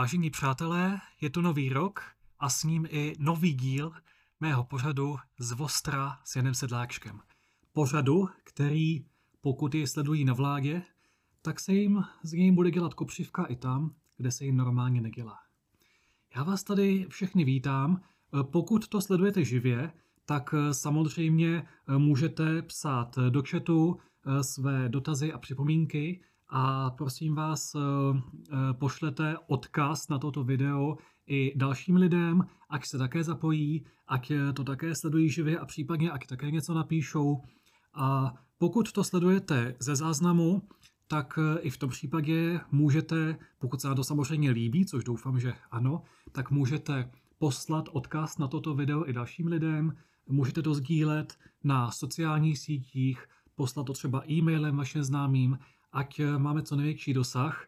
Vážení přátelé, je tu nový rok a s ním i nový díl mého pořadu z Vostra s Janem Sedláčkem. Pořadu, který, pokud ji sledují na vládě, tak se jim z něj bude dělat kopřivka i tam, kde se jim normálně nedělá. Já vás tady všechny vítám. Pokud to sledujete živě, tak samozřejmě můžete psát do chatu své dotazy a připomínky a prosím vás, pošlete odkaz na toto video i dalším lidem, ať se také zapojí, ať to také sledují živě a případně ať také něco napíšou. A pokud to sledujete ze záznamu, tak i v tom případě můžete, pokud se vám to samozřejmě líbí, což doufám, že ano, tak můžete poslat odkaz na toto video i dalším lidem, můžete to sdílet na sociálních sítích, poslat to třeba e-mailem vašim známým, ať máme co největší dosah.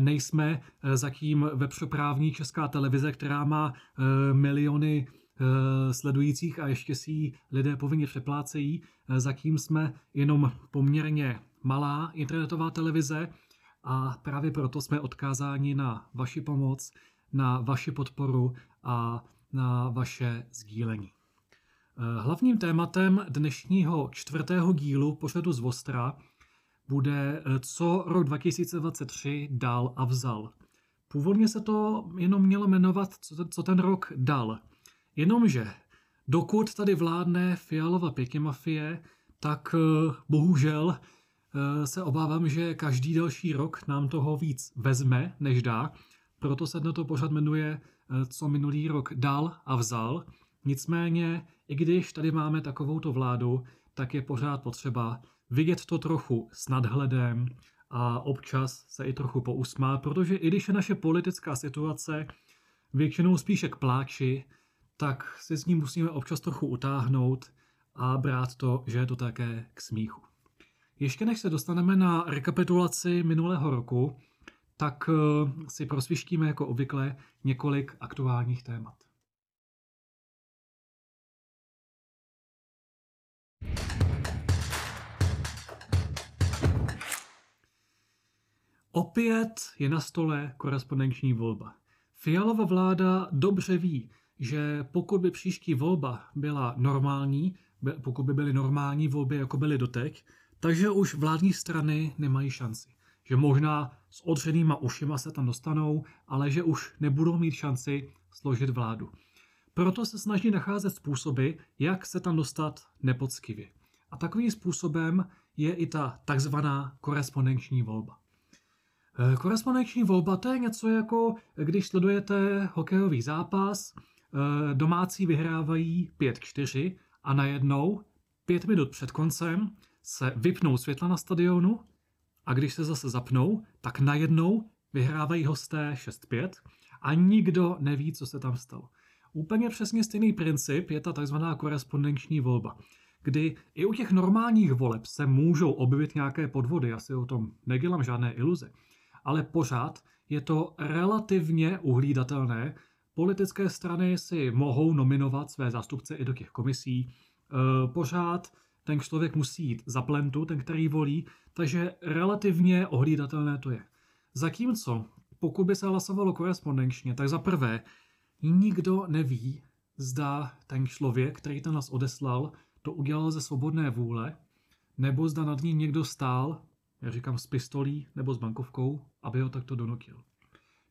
Nejsme zatím vepřoprávní česká televize, která má eh, miliony eh, sledujících a ještě si ji lidé povinně přeplácejí. Zatím jsme jenom poměrně malá internetová televize a právě proto jsme odkázáni na vaši pomoc, na vaši podporu a na vaše sdílení. Hlavním tématem dnešního čtvrtého dílu pořadu z Vostra bude, co rok 2023 dal a vzal. Původně se to jenom mělo jmenovat, co ten rok dal. Jenomže dokud tady vládne Fialova pěkimafie, tak eh, bohužel eh, se obávám, že každý další rok nám toho víc vezme, než dá. Proto se na to pořád jmenuje, eh, co minulý rok dal a vzal. Nicméně, i když tady máme takovouto vládu, tak je pořád potřeba vidět to trochu s nadhledem a občas se i trochu pousmát, protože i když je naše politická situace většinou spíše k pláči, tak si s ní musíme občas trochu utáhnout a brát to, že je to také k smíchu. Ještě než se dostaneme na rekapitulaci minulého roku, tak eh, si prosvištíme jako obvykle několik aktuálních témat. Opět je na stole korespondenční volba. Fialova vláda dobře ví, že pokud by příští volba byla normální, pokud by byly normální volby, jako byly doteď, takže už vládní strany nemají šanci. Že možná s odřenýma ušima se tam dostanou, ale že už nebudou mít šanci složit vládu. Proto se snaží nacházet způsoby, jak se tam dostat nepoctivě. A takovým způsobem je i ta takzvaná korespondenční volba. Eh, korespondenční volba to je něco jako, když sledujete hokejový zápas, eh, domácí vyhrávají 5-4 a najednou pět minut před koncem se vypnou světla na stadionu a když se zase zapnou, tak najednou vyhrávají hosté 6-5 a nikdo neví, co se tam stalo. Úplně přesně stejný princip je ta tzv. korespondenční volba, kdy i u těch normálních voleb se můžou objevit nějaké podvody, já si o tom nedělám žádné iluze ale pořád je to relativně uhlídatelné. Politické strany si mohou nominovat své zástupce i do těch komisí. E, pořád ten člověk musí jít za plentu, ten, který volí, takže relativně ohlídatelné to je. Zatímco, pokud by se hlasovalo korespondenčně, tak za prvé nikdo neví, zda ten člověk, který ten nás odeslal, to udělal ze svobodné vůle, nebo zda nad ním někdo stál já říkám s pistolí nebo s bankovkou, aby ho takto donutil.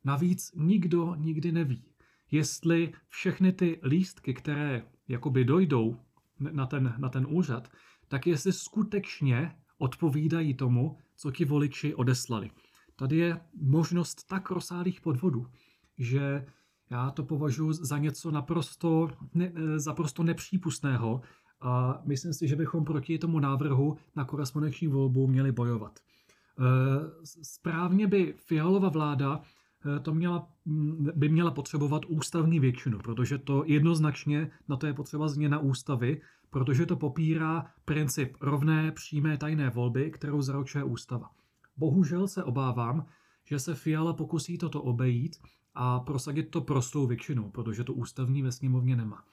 Navíc nikdo nikdy neví, jestli všechny ty lístky, které jakoby dojdou na ten, na ten úřad, tak jestli skutečně odpovídají tomu, co ti voliči odeslali. Tady je možnost tak rozsáhlých podvodů, že já to považuji za něco naprosto, ne, za prosto nepřípustného a myslím si, že bychom proti tomu návrhu na korespondenční volbu měli bojovat. E, správně by Fialova vláda e, to měla, by měla potřebovat ústavní většinu, protože to jednoznačně na to je potřeba změna ústavy, protože to popírá princip rovné přímé tajné volby, kterou zaručuje ústava. Bohužel se obávám, že se Fiala pokusí toto obejít a prosadit to prostou většinou, protože to ústavní ve sněmovně nemá.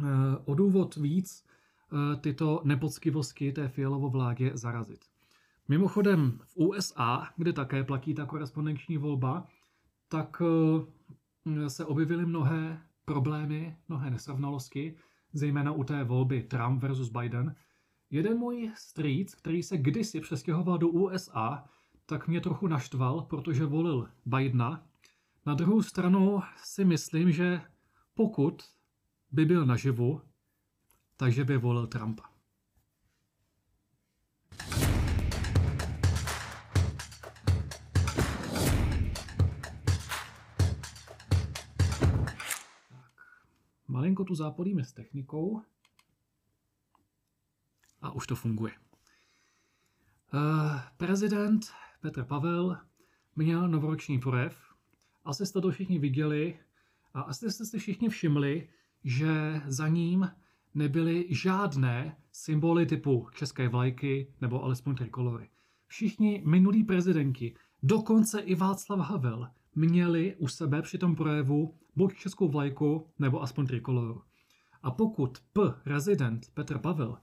Eh, o důvod víc eh, tyto nepoctivosti té Fialovo vládě zarazit. Mimochodem v USA, kde také platí ta korespondenční volba, tak eh, se objevily mnohé problémy, mnohé nesrovnalosti, zejména u té volby Trump versus Biden. Jeden můj strýc, který se kdysi přestěhoval do USA, tak mě trochu naštval, protože volil Bidena. Na druhou stranu si myslím, že pokud by byl naživu, takže by volil Trumpa. Malinko tu zápolíme s technikou. A už to funguje. Uh, prezident Petr Pavel měl novoroční projev. Asi jste to všichni viděli a asi jste si všichni všimli, že za ním nebyly žádné symboly typu české vlajky nebo alespoň trikolory. Všichni minulí prezidenti, dokonce i Václav Havel, měli u sebe při tom projevu buď českou vlajku nebo aspoň trikoloru. A pokud P. rezident Petr Pavel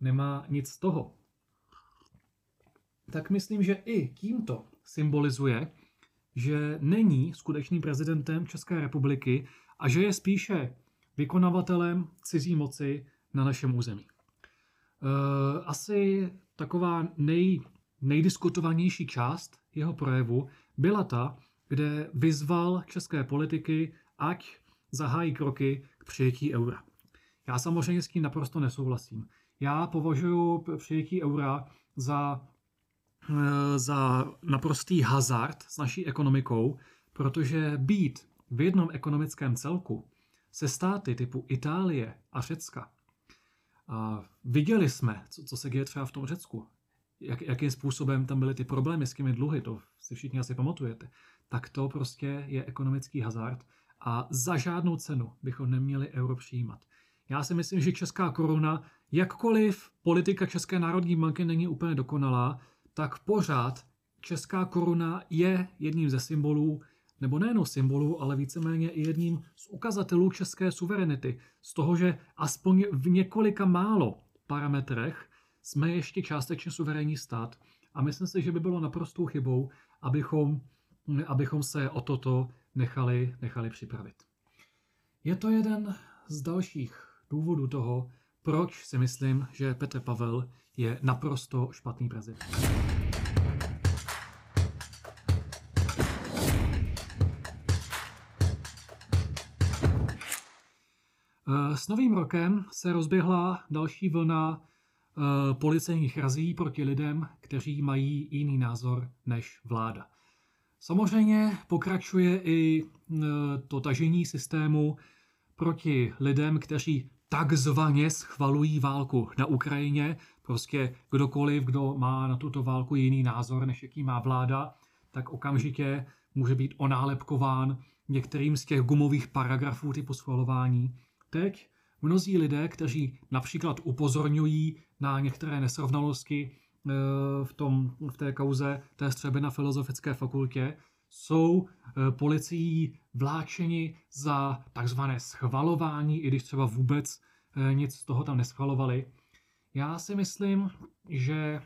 nemá nic z toho, tak myslím, že i tímto symbolizuje, že není skutečným prezidentem České republiky a že je spíše vykonavatelem cizí moci na našem území. E, asi taková nej, nejdiskutovanější část jeho projevu byla ta, kde vyzval české politiky, ať zahájí kroky k přijetí eura. Já samozřejmě s tím naprosto nesouhlasím. Já považuji přijetí eura za, eh, za naprostý hazard s naší ekonomikou, protože být v jednom ekonomickém celku se státy typu Itálie a Řecka. A viděli jsme, co, co se děje třeba v tom Řecku, jak, jakým způsobem tam byly ty problémy s těmi dluhy, to si všichni asi pamatujete tak to prostě je ekonomický hazard a za žádnou cenu bychom neměli euro přijímat. Já si myslím, že česká koruna, jakkoliv politika České národní banky není úplně dokonalá, tak pořád česká koruna je jedním ze symbolů, nebo nejenom symbolů, ale víceméně i jedním z ukazatelů české suverenity. Z toho, že aspoň v několika málo parametrech jsme ještě částečně suverénní stát. A myslím si, že by bylo naprostou chybou, abychom abychom se o toto nechali, nechali připravit. Je to jeden z dalších důvodů toho, proč si myslím, že Petr Pavel je naprosto špatný prezident. S novým rokem se rozběhla další vlna eh, policejních razí proti lidem, kteří mají jiný názor než vláda. Samozřejmě pokračuje i e, to tažení systému proti lidem, kteří takzvaně schvalují válku na Ukrajině. Prostě kdokoliv, kdo má na tuto válku jiný názor, než jaký má vláda, tak okamžitě může být onálepkován některým z těch gumových paragrafů typu schvalování. Teď mnozí lidé, kteří například upozorňují na některé nesrovnalosti Eh, v, tom, v té kauze té střeby na Filozofické fakultě, jsou eh, policií vláčeni za takzvané schvalování, i když třeba vůbec eh, nic z toho tam neschvalovali. Já si myslím, že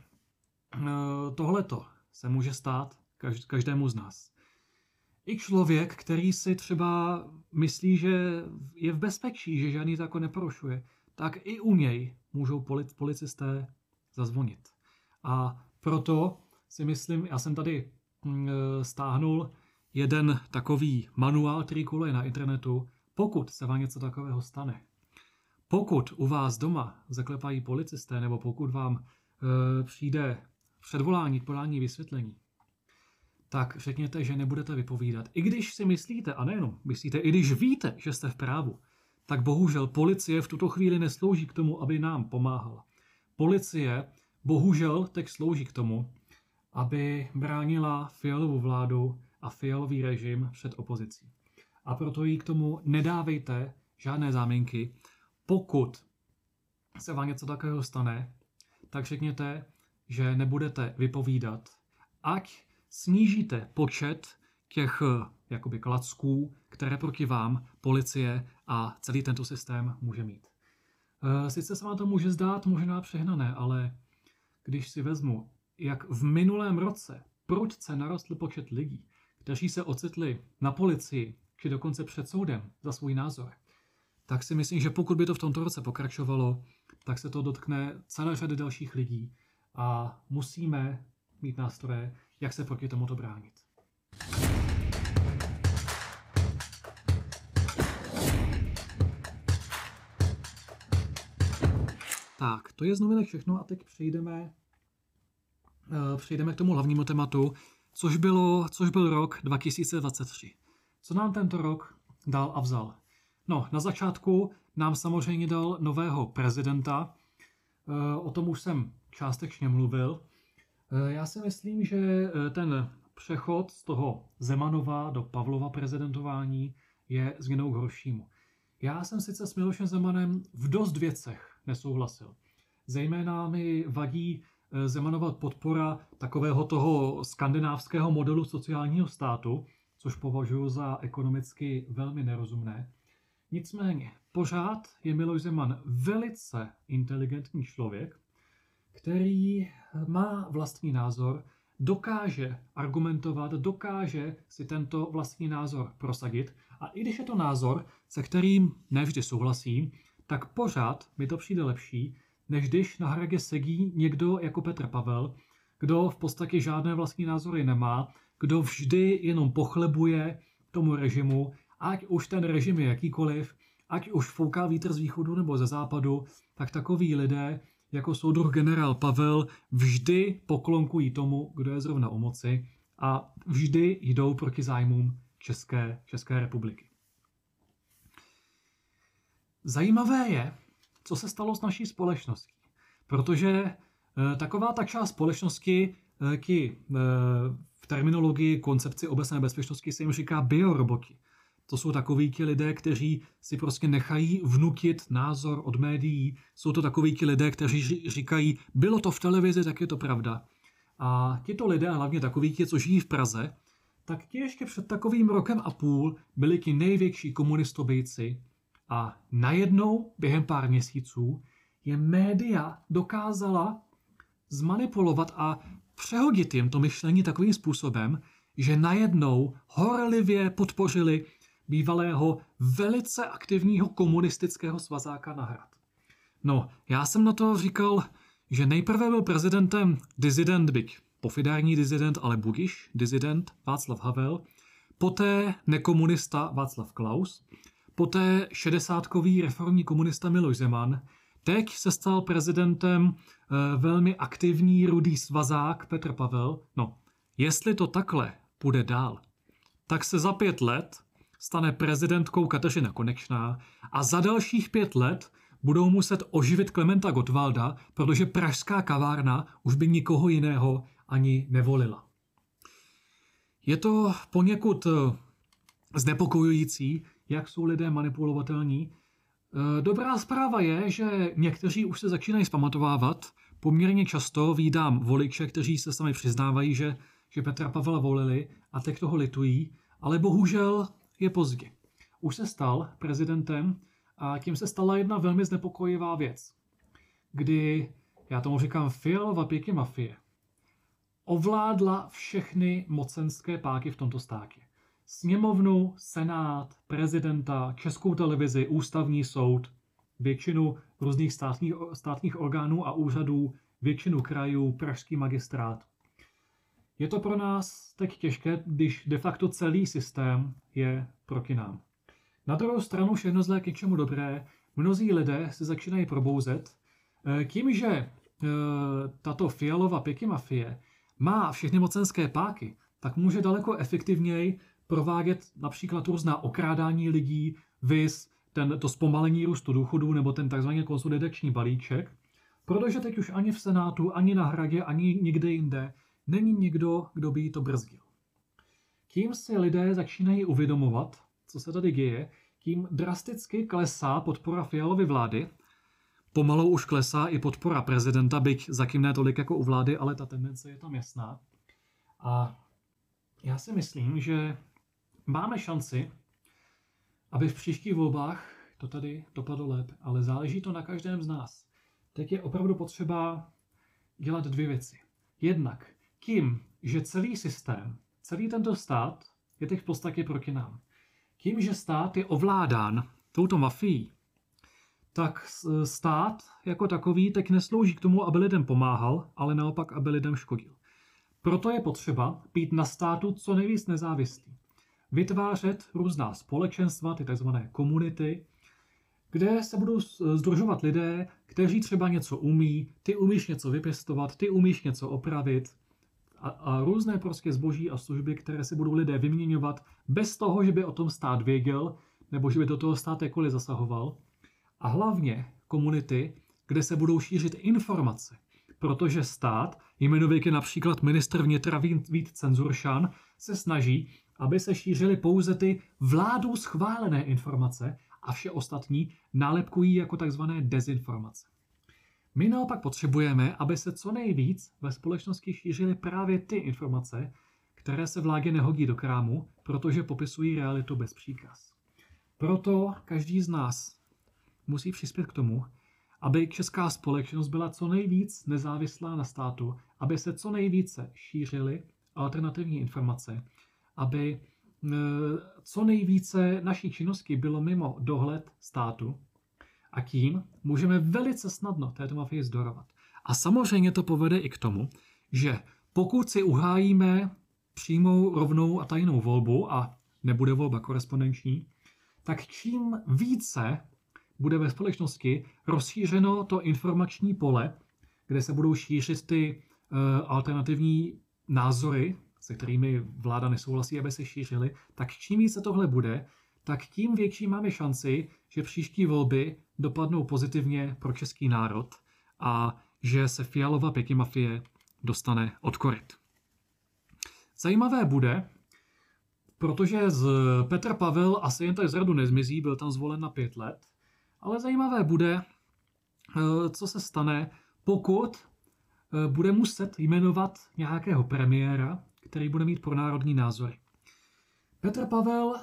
tohleto se může stát každému z nás. I člověk, který si třeba myslí, že je v bezpečí, že žádný zákon neporušuje, tak i u něj můžou policisté zazvonit. A proto si myslím, já jsem tady mm, e, stáhnul jeden takový manuál, který kuluje na internetu, pokud se vám něco takového stane. Pokud u vás doma zaklepají policisté, nebo pokud vám e, přijde předvolání k podání vysvětlení, tak řekněte, že nebudete vypovídat. I když si myslíte, a nejenom myslíte, i když víte, že jste v právu, tak bohužel policie v tuto chvíli neslouží k tomu, aby nám pomáhala. Policie Bohužel teď slouží k tomu, aby bránila fialovou vládu a fialový režim před opozicí. A proto jí k tomu nedávejte žádné záminky. Pokud se vám něco takového stane, tak řekněte, že nebudete vypovídat, ať snížíte počet těch jakoby klacků, které proti vám policie a celý tento systém může mít. E, sice se vám to může zdát možná přehnané, ale když si vezmu, jak v minulém roce prudce narostl počet lidí, kteří se ocitli na policii či dokonce před soudem za svůj názor, tak si myslím, že pokud by to v tomto roce pokračovalo, tak se to dotkne celé řady dalších lidí a musíme mít nástroje, jak se proti tomuto bránit. Tak, to je z novinek všechno a teď přejdeme, uh, přejdeme k tomu hlavnímu tématu, což, bylo, což byl rok 2023. Co nám tento rok dal a vzal? No, na začátku nám samozřejmě dal nového prezidenta, uh, o tom už jsem částečně mluvil. Uh, já si myslím, že ten přechod z toho Zemanova do Pavlova prezidentování je změnou k horšímu. Já jsem sice s Milošem Zemanem v dost věcech nesouhlasil. Zejména mi vadí eh, Zemanova podpora takového toho skandinávského modelu sociálního státu, což považuji za ekonomicky velmi nerozumné. Nicméně, pořád je Miloš Zeman velice inteligentní člověk, který má vlastní názor, dokáže argumentovat, dokáže si tento vlastní názor prosadit. A i když je to názor, se kterým nevždy souhlasím, tak pořád mi to přijde lepší, než když na hradě sedí někdo jako Petr Pavel, kdo v podstatě žádné vlastní názory nemá, kdo vždy jenom pochlebuje tomu režimu, ať už ten režim je jakýkoliv, ať už fouká vítr z východu nebo ze západu, tak takoví lidé, jako soudruh generál Pavel, vždy poklonkují tomu, kdo je zrovna u moci a vždy jdou proti zájmům České, České republiky. Zajímavé je, co se stalo s naší společností. Protože e, taková ta část společnosti, e, kdy e, v terminologii koncepci obecné bezpečnosti se jim říká bioroboti. To jsou takoví ti lidé, kteří si prostě nechají vnutit názor od médií. Jsou to takoví ti lidé, kteří říkají, bylo to v televizi, tak je to pravda. A tito lidé, hlavně takoví ti, co žijí v Praze, tak ti ještě před takovým rokem a půl byli ti největší komunistobejci, a najednou během pár měsíců je média dokázala zmanipulovat a přehodit jim to myšlení takovým způsobem, že najednou horlivě podpořili bývalého velice aktivního komunistického svazáka na hrad. No, já jsem na to říkal, že nejprve byl prezidentem dizident, byť pofidární dizident, ale budiš dizident Václav Havel, poté nekomunista Václav Klaus poté šedesátkový reformní komunista Miloš Zeman, teď se stal prezidentem e, velmi aktivní rudý svazák Petr Pavel. No, jestli to takhle půjde dál, tak se za pět let stane prezidentkou Kateřina Konečná a za dalších pět let budou muset oživit Klementa Gottwalda, protože pražská kavárna už by nikoho jiného ani nevolila. Je to poněkud eh, znepokojující, jak jsou lidé manipulovatelní. E, dobrá zpráva je, že někteří už se začínají zpamatovávat. Poměrně často výdám voliče, kteří se sami přiznávají, že, že Petra Pavla volili a teď toho litují, ale bohužel je pozdě. Už se stal prezidentem a tím se stala jedna velmi znepokojivá věc, kdy, já tomu říkám, Fialova pěky mafie, ovládla všechny mocenské páky v tomto státě sněmovnu, senát, prezidenta, českou televizi, ústavní soud, většinu různých státních, státních orgánů a úřadů, většinu krajů, pražský magistrát. Je to pro nás teď těžké, když de facto celý systém je proti nám. Na druhou stranu všechno zlé k něčemu dobré, mnozí lidé se začínají probouzet eh, tím, že eh, tato fialová pěky mafie má všechny mocenské páky, tak může daleko efektivněji provádět například různá okrádání lidí, vis, ten, to zpomalení růstu důchodů nebo ten tzv. konsolidační balíček, protože teď už ani v Senátu, ani na hradě, ani nikde jinde není nikdo, kdo by jí to brzdil. Tím si lidé začínají uvědomovat, co se tady děje, tím drasticky klesá podpora Fialovy vlády, pomalu už klesá i podpora prezidenta, byť zatím ne tolik jako u vlády, ale ta tendence je tam jasná. A já si myslím, že máme šanci, aby v příštích volbách to tady dopadlo lépe, ale záleží to na každém z nás. Teď je opravdu potřeba dělat dvě věci. Jednak tím, že celý systém, celý tento stát je teď v podstatě proti nám. Tím, že stát je ovládán touto mafií, tak stát jako takový teď neslouží k tomu, aby lidem pomáhal, ale naopak, aby lidem škodil. Proto je potřeba být na státu co nejvíc nezávislý. Vytvářet různá společenstva, ty tzv. komunity, kde se budou združovat lidé, kteří třeba něco umí, ty umíš něco vypěstovat, ty umíš něco opravit a, a různé prostě zboží a služby, které si budou lidé vyměňovat bez toho, že by o tom stát věděl, nebo že by do toho stát jakkoliv zasahoval. A hlavně komunity, kde se budou šířit informace, protože stát, jmenovitě například ministr vnitra Vít Cenzuršan, se snaží, aby se šířily pouze ty vládou schválené informace a vše ostatní nálepkují jako takzvané dezinformace. My naopak potřebujeme, aby se co nejvíc ve společnosti šířily právě ty informace, které se vládě nehodí do krámu, protože popisují realitu bez příkaz. Proto každý z nás musí přispět k tomu, aby česká společnost byla co nejvíc nezávislá na státu, aby se co nejvíce šířily alternativní informace, aby e, co nejvíce naší činnosti bylo mimo dohled státu a tím můžeme velice snadno této mafii zdorovat. A samozřejmě to povede i k tomu, že pokud si uhájíme přímou, rovnou a tajnou volbu a nebude volba korespondenční, tak čím více bude ve společnosti rozšířeno to informační pole, kde se budou šířit ty uh, alternativní názory, se kterými vláda nesouhlasí, aby se šířily, tak čím více tohle bude, tak tím větší máme šanci, že příští volby dopadnou pozitivně pro český národ a že se Fialova mafie dostane od koryt. Zajímavé bude, protože z Petr Pavel asi jen tak z radu nezmizí, byl tam zvolen na pět let, ale zajímavé bude, eh, co se stane, pokud eh, bude muset jmenovat nějakého premiéra, který bude mít pronárodní názory. Petr Pavel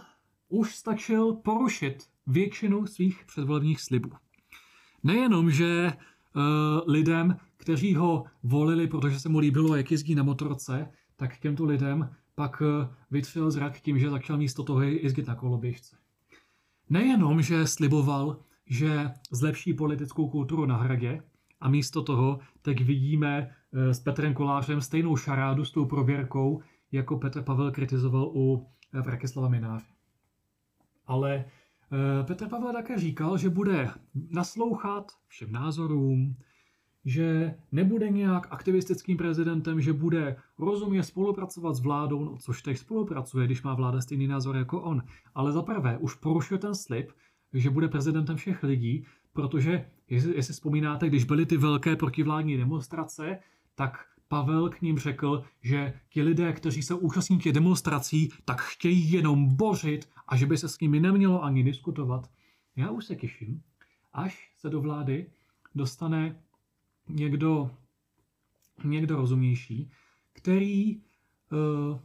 už stačil porušit většinu svých předvolebních slibů. Nejenom, že uh, lidem, kteří ho volili, protože se mu líbilo, jak jezdí na motorce, tak těmto lidem pak uh, vytřel zrak tím, že začal místo toho jezdit na koloběžce. Nejenom, že sliboval, že zlepší politickou kulturu na hradě a místo toho teď vidíme eh, s Petrem Kolářem stejnou šarádu s tou prověrkou, jako Petr Pavel kritizoval u Vrakislava Mináře. Ale eh, Petr Pavel také říkal, že bude naslouchat všem názorům, že nebude nějak aktivistickým prezidentem, že bude rozumně spolupracovat s vládou, no, což teď spolupracuje, když má vláda stejný názor jako on. Ale za prvé už porušil ten slib, že bude prezidentem všech lidí, protože, jestli, jestli vzpomínáte, když byly ty velké protivládní demonstrace, tak Pavel k ním řekl, že ti lidé, kteří jsou účastníky demonstrací, tak chtějí jenom bořit a že by se s nimi nemělo ani diskutovat. Já už se těším, až se do vlády dostane někdo, někdo rozumnější, který, eh,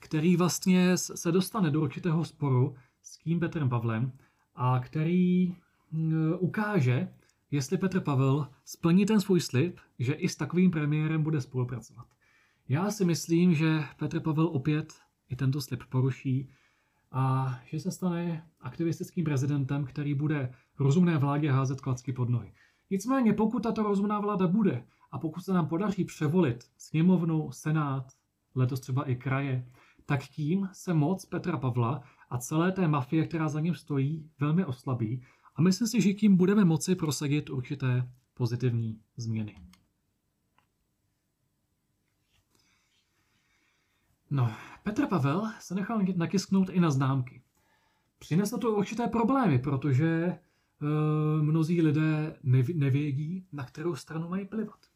který vlastně se dostane do určitého sporu s tím Petrem Pavlem a který hm, ukáže, jestli Petr Pavel splní ten svůj slib, že i s takovým premiérem bude spolupracovat. Já si myslím, že Petr Pavel opět i tento slib poruší a že se stane aktivistickým prezidentem, který bude rozumné vládě házet klacky pod nohy. Nicméně, pokud tato rozumná vláda bude a pokud se nám podaří převolit sněmovnu, senát, letos třeba i kraje, tak tím se moc Petra Pavla a celé té mafie, která za ním stojí, velmi oslabí a myslím si, že tím budeme moci prosadit určité pozitivní změny. No, Petr Pavel se nechal nakisknout i na známky. Přineslo to určité problémy, protože e, mnozí lidé nevědí, na kterou stranu mají plivat.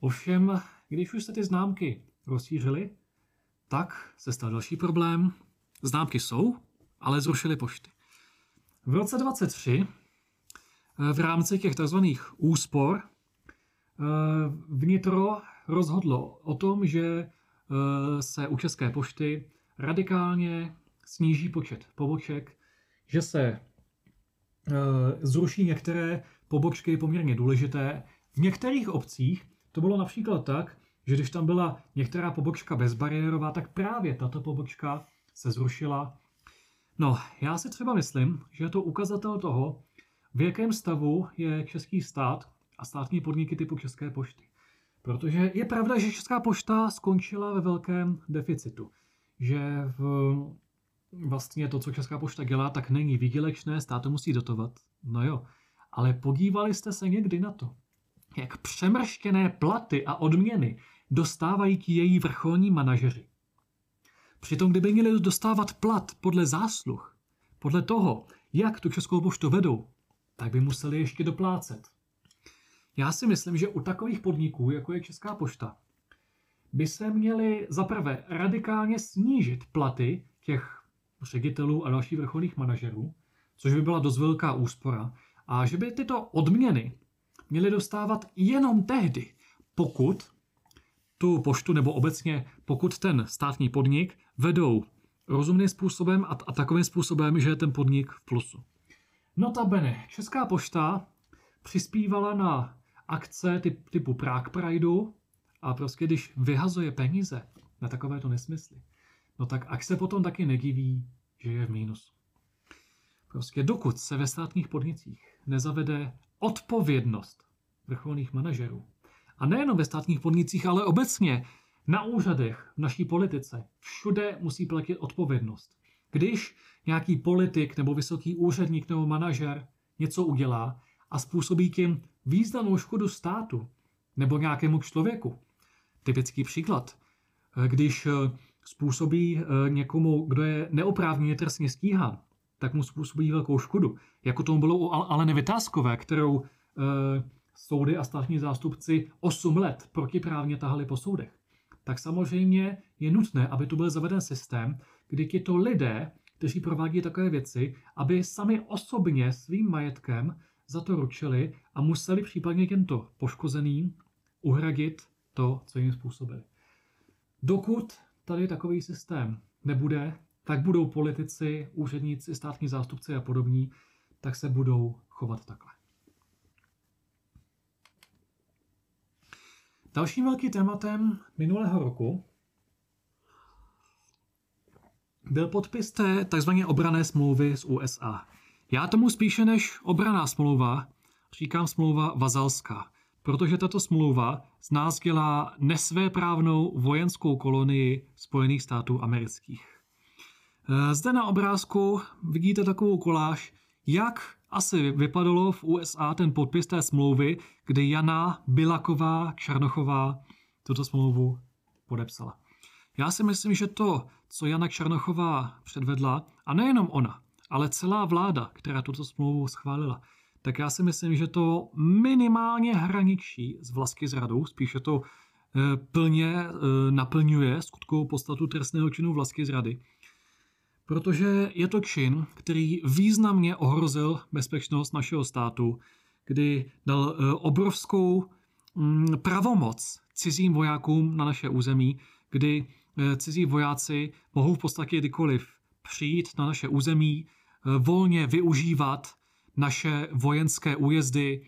Ovšem, když už se ty známky rozšířily, tak se stal další problém. Známky jsou, ale zrušili pošty. V roce 23 eh, v rámci těch tzv. úspor eh, vnitro rozhodlo o tom, že eh, se u České pošty radikálně sníží počet poboček, že se zruší některé pobočky poměrně důležité. V některých obcích to bylo například tak, že když tam byla některá pobočka bezbariérová, tak právě tato pobočka se zrušila. No, já si třeba myslím, že je to ukazatel toho, v jakém stavu je český stát a státní podniky typu České pošty. Protože je pravda, že Česká pošta skončila ve velkém deficitu. Že v, vlastně to, co Česká pošta dělá, tak není výdělečné, stát to musí dotovat. No jo, ale podívali jste se někdy na to, jak přemrštěné platy a odměny dostávají ti její vrcholní manažeři. Přitom, kdyby měli dostávat plat podle zásluh, podle toho, jak tu Českou poštu vedou, tak by museli ještě doplácet. Já si myslím, že u takových podniků, jako je Česká pošta, by se měly zaprvé radikálně snížit platy těch ředitelů a dalších vrcholných manažerů, což by byla dost velká úspora, a že by tyto odměny měly dostávat jenom tehdy, pokud tu poštu nebo obecně pokud ten státní podnik vedou rozumným způsobem a, a takovým způsobem, že je ten podnik v plusu. Notabene, Česká pošta přispívala na akce typ, typu Prague Prideu a prostě když vyhazuje peníze na takovéto nesmysly, no tak ak se potom taky nediví, že je v mínusu. Prostě dokud se ve státních podnicích nezavede odpovědnost vrcholných manažerů, a nejenom ve státních podnicích, ale obecně na úřadech, v naší politice, všude musí platit odpovědnost. Když nějaký politik nebo vysoký úředník nebo manažer něco udělá a způsobí tím významnou škodu státu nebo nějakému člověku, typický příklad, když způsobí eh, někomu, kdo je neoprávněně trestně stíhán, tak mu způsobí velkou škodu. Jako tomu bylo u Aleny Vytázkové, kterou eh, soudy a státní zástupci 8 let protiprávně tahali po soudech. Tak samozřejmě je nutné, aby tu byl zaveden systém, kdy tito lidé, kteří provádí takové věci, aby sami osobně svým majetkem za to ručili a museli případně těmto poškozeným uhradit to, co jim způsobili. Dokud tady takový systém nebude, tak budou politici, úředníci, státní zástupci a podobní, tak se budou chovat takhle. Dalším velkým tématem minulého roku byl podpis té tzv. obrané smlouvy z USA. Já tomu spíše než obraná smlouva říkám smlouva vazalská, protože tato smlouva z nás dělá nesvéprávnou vojenskou kolonii Spojených států amerických. Eh, zde na obrázku vidíte takovou koláž, jak asi vypadalo v USA ten podpis té smlouvy, kdy Jana Bilaková Černochová tuto smlouvu podepsala. Já si myslím, že to, co Jana Černochová předvedla, a nejenom ona, ale celá vláda, která tuto smlouvu schválila, tak já si myslím, že to minimálně hraničí s vlastky zradou, spíše to e, plně e, naplňuje skutkovou podstatu trestného činu vlastky zrady protože je to čin, který významně ohrozil bezpečnost našeho státu, kdy dal eh, obrovskou mm, pravomoc cizím vojákům na naše území, kdy eh, cizí vojáci mohou v podstatě kdykoliv přijít na naše území, eh, volně využívat naše vojenské újezdy,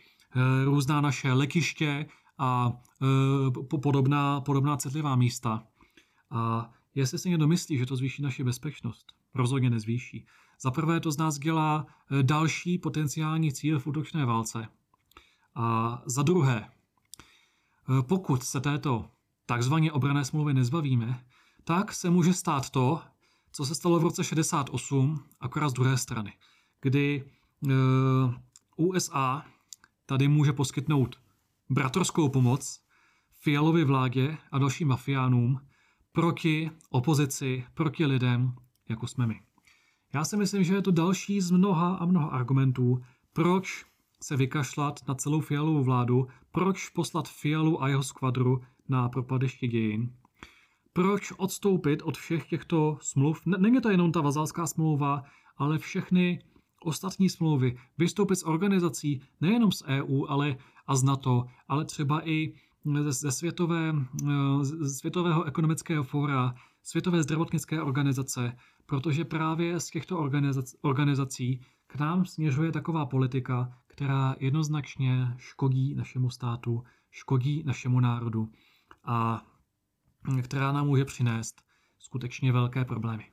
různá naše lekiště a podobná, podobná citlivá místa. A jestli si někdo myslí, že to zvýší naši bezpečnost, rozhodně nezvýší. Za prvé to z nás dělá eh, další potenciální cíl v útočné válce. A za druhé, eh, pokud se této takzvaně obrané smlouvy nezbavíme, tak se může stát to, co se stalo v roce 68, akorát z druhé strany, kdy eh, USA tady může poskytnout bratrskou pomoc Fialově vládě a dalším mafiánům proti opozici, proti lidem, jako jsme my. Já si myslím, že je to další z mnoha a mnoha argumentů, proč se vykašlat na celou Fialovou vládu, proč poslat Fialu a jeho skvadru na propadiště dějin, proč odstoupit od všech těchto smluv. Není to jenom ta vazalská smlouva, ale všechny ostatní smlouvy, vystoupit z organizací nejenom z EU ale a z NATO, ale třeba i ze, světové, ze Světového ekonomického fóra, Světové zdravotnické organizace, protože právě z těchto organizací k nám směřuje taková politika, která jednoznačně škodí našemu státu, škodí našemu národu a která nám může přinést skutečně velké problémy.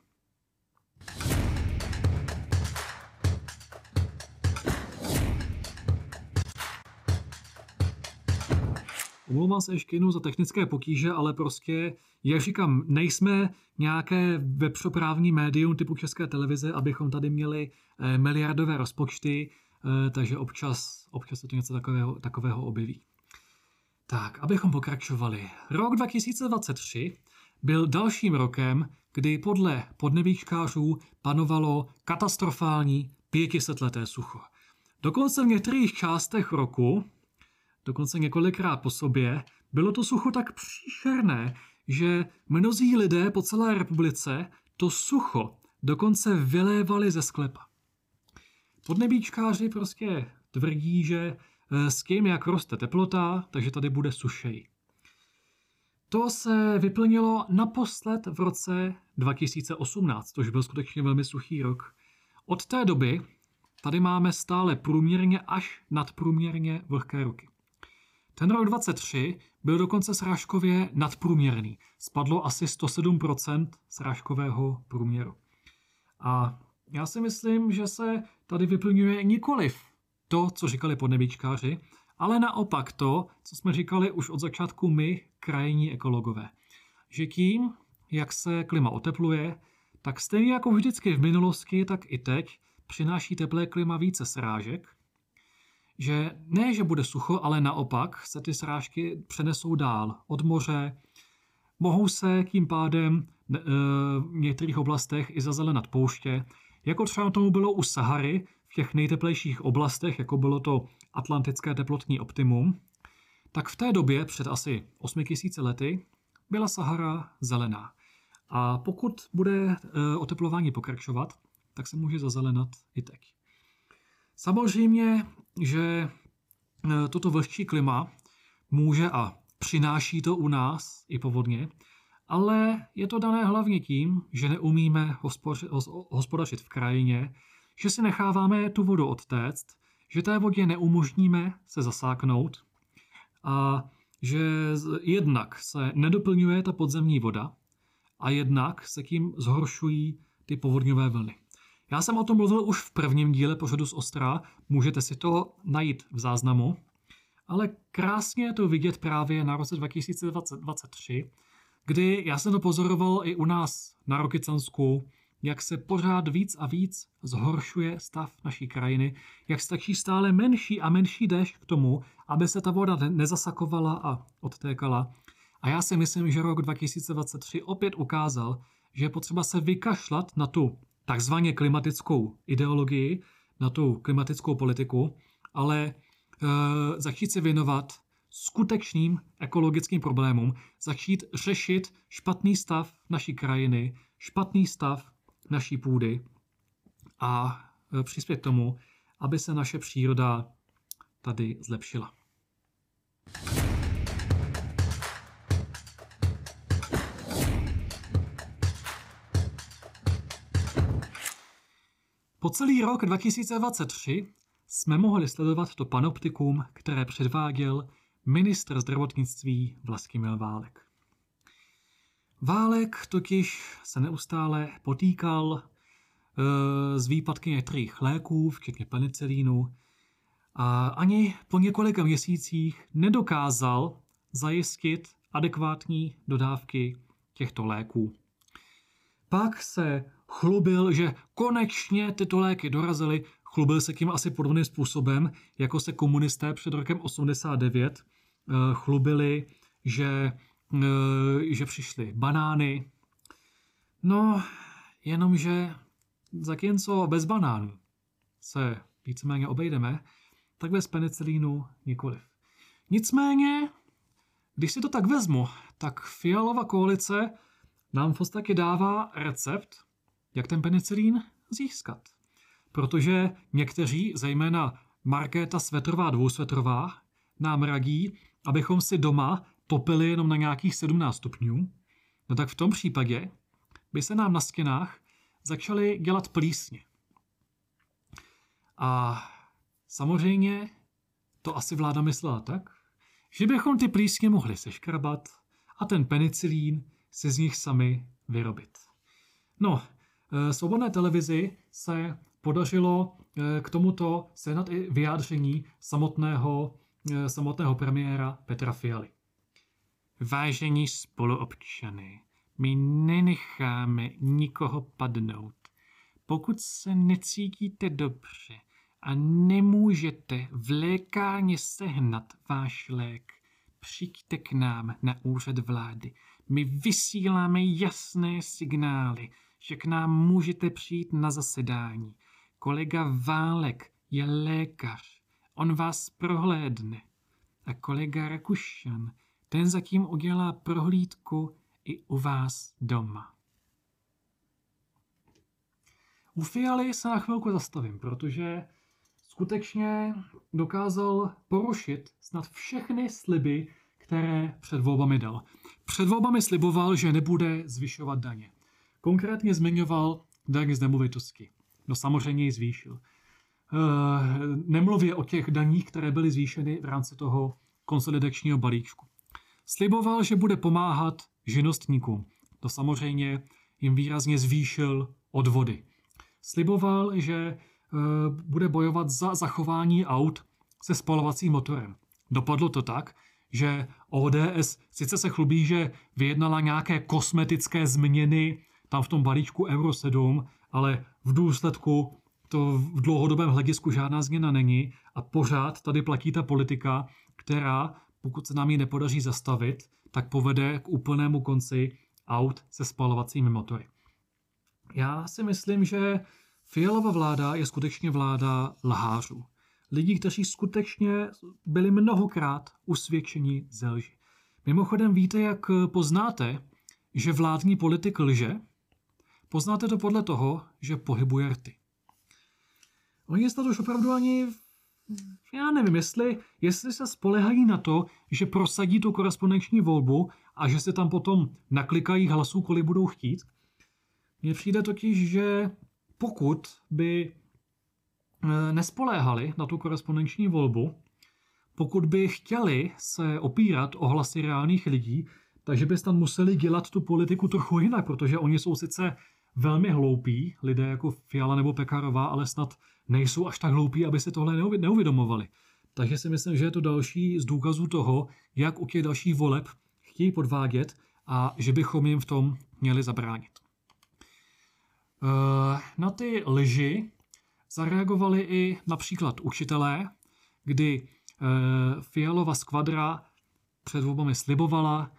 Omlouvám se ještě jednou za technické potíže, ale prostě, jak říkám, nejsme nějaké webshoprávní médium typu České televize, abychom tady měli eh, miliardové rozpočty, eh, takže občas, občas se to něco takového, takového objeví. Tak, abychom pokračovali. Rok 2023 byl dalším rokem, kdy podle podnebíčkářů panovalo katastrofální pětisetleté sucho. Dokonce v některých částech roku, dokonce několikrát po sobě, bylo to sucho tak příšerné, že mnozí lidé po celé republice to sucho dokonce vylévali ze sklepa. Podnebíčkáři prostě tvrdí, že eh, s tím, jak roste teplota, takže tady bude sušej. To se vyplnilo naposled v roce 2018, což byl skutečně velmi suchý rok. Od té doby tady máme stále průměrně až nadprůměrně vlhké roky. Ten rok 23 byl dokonce srážkově nadprůměrný. Spadlo asi 107% srážkového průměru. A já si myslím, že se tady vyplňuje nikoliv to, co říkali podnebičkáři, ale naopak to, co jsme říkali už od začátku my, krajní ekologové. Že tím, jak se klima otepluje, tak stejně jako vždycky v minulosti, tak i teď přináší teplé klima více srážek, že ne, že bude sucho, ale naopak se ty srážky přenesou dál od moře, mohou se tím pádem e, v některých oblastech i zazelenat pouště, jako třeba tomu bylo u Sahary v těch nejteplejších oblastech, jako bylo to atlantické teplotní optimum, tak v té době, před asi 8000 lety, byla Sahara zelená. A pokud bude e, oteplování pokračovat, tak se může zazelenat i teď. Samozřejmě, že e, toto vlhčí klima může a přináší to u nás i povodně, ale je to dané hlavně tím, že neumíme hospodařit v krajině, že si necháváme tu vodu odtéct, že té vodě neumožníme se zasáknout a že jednak se nedoplňuje ta podzemní voda a jednak se tím zhoršují ty povodňové vlny. Já jsem o tom mluvil už v prvním díle pořadu z Ostra, můžete si to najít v záznamu, ale krásně je to vidět právě na roce 2023, kdy já jsem to pozoroval i u nás na Rokycansku, jak se pořád víc a víc zhoršuje stav naší krajiny, jak stačí stále menší a menší déšť k tomu, aby se ta voda nezasakovala a odtékala. A já si myslím, že rok 2023 opět ukázal, že je potřeba se vykašlat na tu takzvaně klimatickou ideologii, na tu klimatickou politiku, ale e, začít se věnovat skutečným ekologickým problémům, začít řešit špatný stav naší krajiny, špatný stav naší půdy a e, přispět tomu, aby se naše příroda tady zlepšila. Po celý rok 2023 jsme mohli sledovat to panoptikum, které předváděl ministr zdravotnictví Vlastimil Válek. Válek totiž se neustále potýkal e, s výpadky některých léků, včetně penicilínu, a ani po několika měsících nedokázal zajistit adekvátní dodávky těchto léků. Pak se chlubil, že konečně tyto léky dorazily, chlubil se tím asi podobným způsobem, jako se komunisté před rokem 89 eh, chlubili, že, eh, že přišly banány. No, jenomže zatímco bez banánů se víceméně obejdeme, tak bez penicilínu nikoliv. Nicméně, když si to tak vezmu, tak Fialová koalice nám v podstatě dává recept, jak ten penicilín získat. Protože někteří, zejména Markéta Svetrová dvousvetrová, nám radí, abychom si doma topili jenom na nějakých 17 stupňů, no tak v tom případě by se nám na stěnách začaly dělat plísně. A samozřejmě to asi vláda myslela tak, že bychom ty plísně mohli seškrabat a ten penicilín si z nich sami vyrobit. No, svobodné televizi se podařilo eh, k tomuto sehnat i vyjádření samotného, eh, samotného premiéra Petra Fialy. Vážení spoluobčany, my nenecháme nikoho padnout. Pokud se necítíte dobře a nemůžete v lékárně sehnat váš lék, přijďte k nám na úřad vlády. My vysíláme jasné signály, že k nám můžete přijít na zasedání. Kolega Válek je lékař, on vás prohlédne. A kolega Rakušan, ten zatím udělá prohlídku i u vás doma. U Fialy se na chvilku zastavím, protože skutečně dokázal porušit snad všechny sliby, které před volbami dal. Před volbami sliboval, že nebude zvyšovat daně. Konkrétně zmiňoval daň z nemovitosti. No samozřejmě ji zvýšil. Eh, nemluvě o těch daních, které byly zvýšeny v rámci toho konsolidačního balíčku. Sliboval, že bude pomáhat živnostníkům. To samozřejmě jim výrazně zvýšil odvody. Sliboval, že eh, bude bojovat za zachování aut se spalovacím motorem. Dopadlo to tak, že ODS sice se chlubí, že vyjednala nějaké kosmetické změny tam v tom balíčku Euro 7, ale v důsledku to v dlouhodobém hledisku žádná změna není a pořád tady platí ta politika, která, pokud se nám ji nepodaří zastavit, tak povede k úplnému konci aut se spalovacími motory. Já si myslím, že Fialová vláda je skutečně vláda lhářů. Lidí, kteří skutečně byli mnohokrát usvědčeni ze lži. Mimochodem víte, jak poznáte, že vládní politik lže? Poznáte to podle toho, že pohybuje rty. Oni snad už opravdu ani, já nevím, jestli, jestli se spolehají na to, že prosadí tu korespondenční volbu a že se tam potom naklikají hlasů, kolik budou chtít. Mně přijde totiž, že pokud by eh, nespoléhali na tu korespondenční volbu, pokud by chtěli se opírat o hlasy reálných lidí, takže by tam museli dělat tu politiku trochu jinak, protože oni jsou sice velmi hloupí, lidé jako Fiala nebo Pekarová, ale snad nejsou až tak hloupí, aby se tohle neuvědomovali. Takže si myslím, že je to další z důkazů toho, jak u těch dalších voleb chtějí podvádět a že bychom jim v tom měli zabránit. Eh, na ty lži zareagovali i například učitelé, kdy eh, Fialova skvadra před volbami slibovala,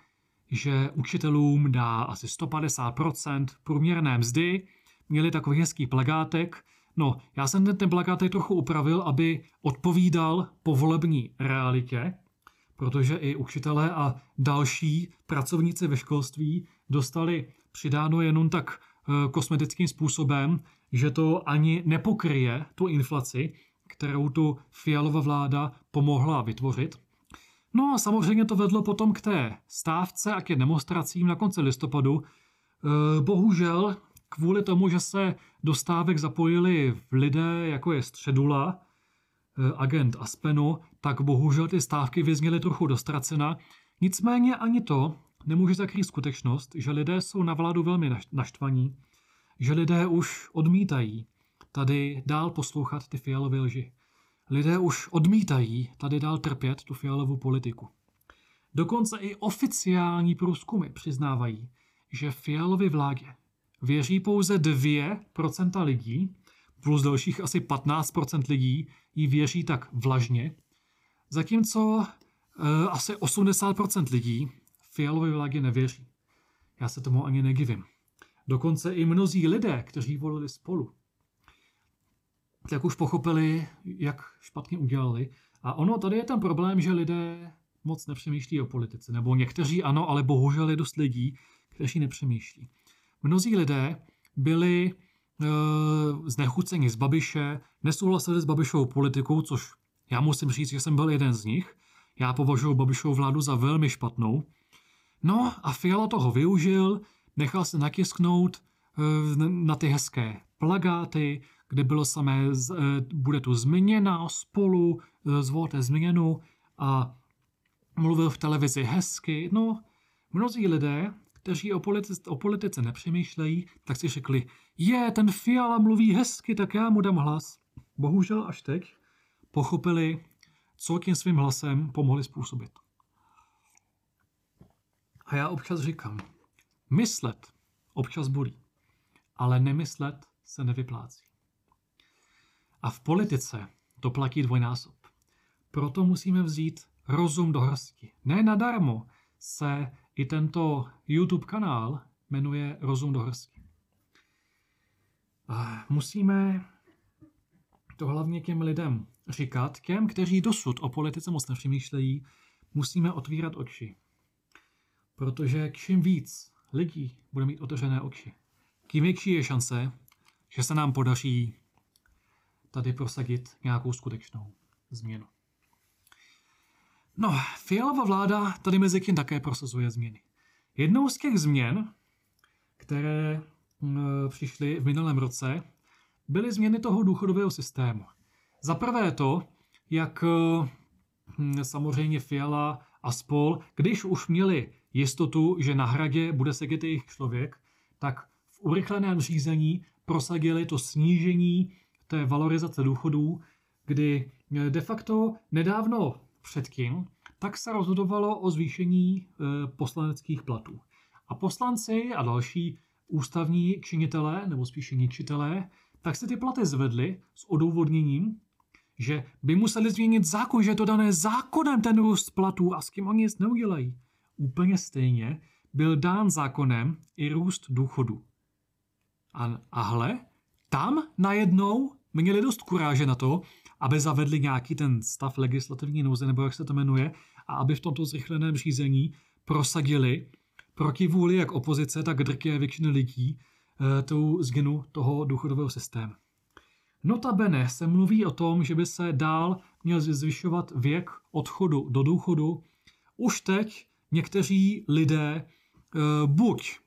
že učitelům dá asi 150% průměrné mzdy, měli takový hezký plagátek. No, já jsem ten, ten plagátek trochu upravil, aby odpovídal povolební realitě, protože i učitelé a další pracovníci ve školství dostali přidáno jenom tak e, kosmetickým způsobem, že to ani nepokryje tu inflaci, kterou tu Fialova vláda pomohla vytvořit. No a samozřejmě to vedlo potom k té stávce a k demonstracím na konci listopadu. E, bohužel kvůli tomu, že se do stávek zapojili lidé, jako je Středula, e, agent Aspenu, tak bohužel ty stávky vyzněly trochu dostracena. Nicméně ani to nemůže zakrýt skutečnost, že lidé jsou na vládu velmi naštvaní, že lidé už odmítají tady dál poslouchat ty fialové lži. Lidé už odmítají tady dál trpět tu fialovou politiku. Dokonce i oficiální průzkumy přiznávají, že fialově vládě věří pouze 2% lidí, plus dalších asi 15% lidí jí věří tak vlažně, zatímco e, asi 80% lidí fialové vládě nevěří. Já se tomu ani nedivím. Dokonce i mnozí lidé, kteří volili spolu, tak už pochopili, jak špatně udělali. A ono, tady je ten problém, že lidé moc nepřemýšlí o politice. Nebo někteří ano, ale bohužel je dost lidí, kteří nepřemýšlí. Mnozí lidé byli e, znechuceni z Babiše, nesouhlasili s Babišovou politikou, což já musím říct, že jsem byl jeden z nich. Já považuji Babišovu vládu za velmi špatnou. No a Fiala toho využil, nechal se natisknout e, na ty hezké plagáty, kde bylo samé, eh, bude tu změna spolu, eh, zvolte změnu a mluvil v televizi hezky. No, mnozí lidé, kteří o politice, o politice nepřemýšlejí, tak si řekli, je, ten Fiala mluví hezky, tak já mu dám hlas. Bohužel až teď pochopili, co tím svým hlasem pomohli způsobit. A já občas říkám, myslet občas bolí, ale nemyslet se nevyplácí. A v politice to platí dvojnásob. Proto musíme vzít rozum do hrsti. Ne nadarmo se i tento YouTube kanál jmenuje Rozum do hrsti. A musíme to hlavně těm lidem říkat, těm, kteří dosud o politice moc nepřemýšlejí, musíme otvírat oči. Protože čím víc lidí bude mít otevřené oči, tím větší je šance, že se nám podaří tady prosadit nějakou skutečnou změnu. No, Fialová vláda tady mezi tím také prosazuje změny. Jednou z těch změn, které přišly v minulém roce, byly změny toho důchodového systému. Za prvé to, jak hm, samozřejmě Fiala a spol, když už měli jistotu, že na hradě bude sedět jejich člověk, tak v urychleném řízení prosadili to snížení té valorizace důchodů, kdy de facto nedávno předtím, tak se rozhodovalo o zvýšení e, poslaneckých platů. A poslanci a další ústavní činitelé, nebo spíše ničitelé, tak se ty platy zvedly s odůvodněním, že by museli změnit zákon, že je to dané zákonem ten růst platů a s kým oni nic neudělají. Úplně stejně byl dán zákonem i růst důchodu. A, a hle, tam najednou měli dost kuráže na to, aby zavedli nějaký ten stav legislativní nouze, nebo jak se to jmenuje, a aby v tomto zrychleném řízení prosadili proti vůli jak opozice, tak drké většiny lidí e, tou změnu toho důchodového systému. Notabene se mluví o tom, že by se dál měl zvyšovat věk odchodu do důchodu. Už teď někteří lidé e, buď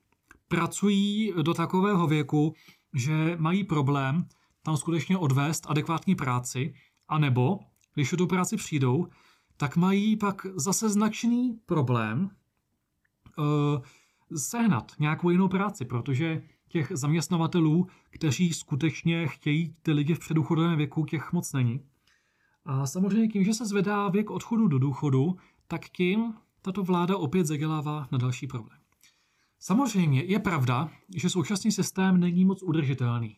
pracují do takového věku, že mají problém tam skutečně odvést adekvátní práci, anebo když o tu práci přijdou, tak mají pak zase značný problém uh, sehnat nějakou jinou práci, protože těch zaměstnavatelů, kteří skutečně chtějí ty lidi v předůchodovém věku, těch moc není. A samozřejmě tím, že se zvedá věk odchodu do důchodu, tak tím tato vláda opět zadělává na další problém. Samozřejmě je pravda, že současný systém není moc udržitelný.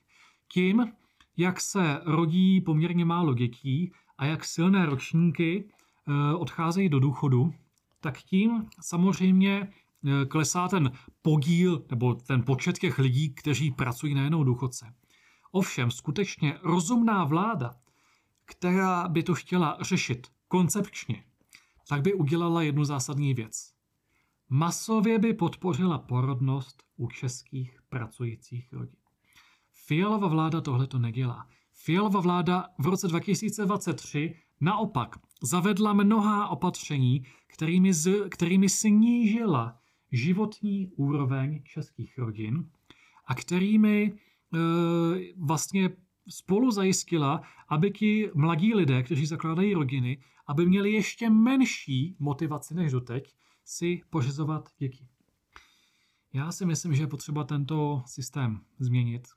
Tím, jak se rodí poměrně málo dětí a jak silné ročníky eh, odcházejí do důchodu, tak tím samozřejmě eh, klesá ten podíl nebo ten počet těch lidí, kteří pracují na jednou důchodce. Ovšem skutečně rozumná vláda, která by to chtěla řešit koncepčně, tak by udělala jednu zásadní věc. Masově by podpořila porodnost u českých pracujících rodin. Fialova vláda tohle to nedělá. Fialova vláda v roce 2023 naopak zavedla mnohá opatření, kterými, z, kterými snížila životní úroveň českých rodin a kterými e, vlastně spolu zajistila, aby ti mladí lidé, kteří zakládají rodiny, aby měli ještě menší motivaci než doteď si pořizovat děti. Já si myslím, že je potřeba tento systém změnit,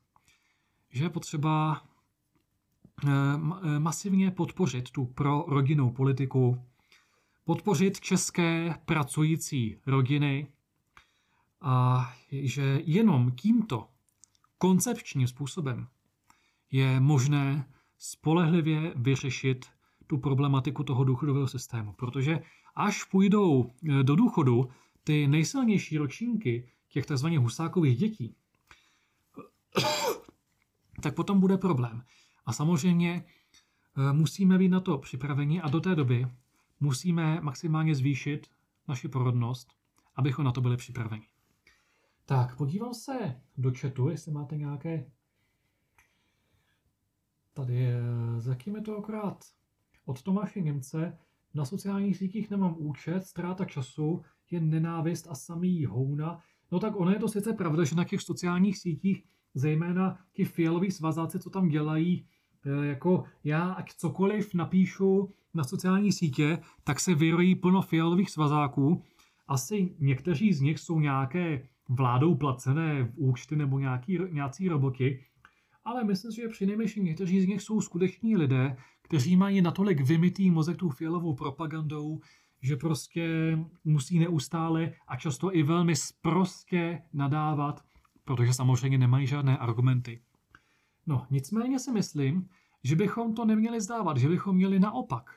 že je potřeba eh, eh, masivně podpořit tu pro rodinnou politiku, podpořit české pracující rodiny a že jenom tímto koncepčním způsobem je možné spolehlivě vyřešit tu problematiku toho důchodového systému. Protože až půjdou eh, do důchodu ty nejsilnější ročníky těch tzv. husákových dětí, tak potom bude problém. A samozřejmě eh, musíme být na to připraveni a do té doby musíme maximálně zvýšit naši porodnost, abychom na to byli připraveni. Tak, podívám se do chatu, jestli máte nějaké... Tady, s jakým je to akorát? Od Tomáše Němce na sociálních sítích nemám účet, ztráta času, je nenávist a samý houna. No tak ono je to sice pravda, že na těch sociálních sítích zejména ti fialoví svazáci, co tam dělají, eh, jako já, ať cokoliv napíšu na sociální sítě, tak se vyrojí plno fialových svazáků. Asi někteří z nich jsou nějaké vládou placené účty nebo nějaký, nějací roboti, ale myslím si, že přinejmenším někteří z nich jsou skuteční lidé, kteří mají natolik vymitý mozek tou fialovou propagandou, že prostě musí neustále a často i velmi sprostě nadávat, protože samozřejmě nemají žádné argumenty. No, nicméně si myslím, že bychom to neměli zdávat, že bychom měli naopak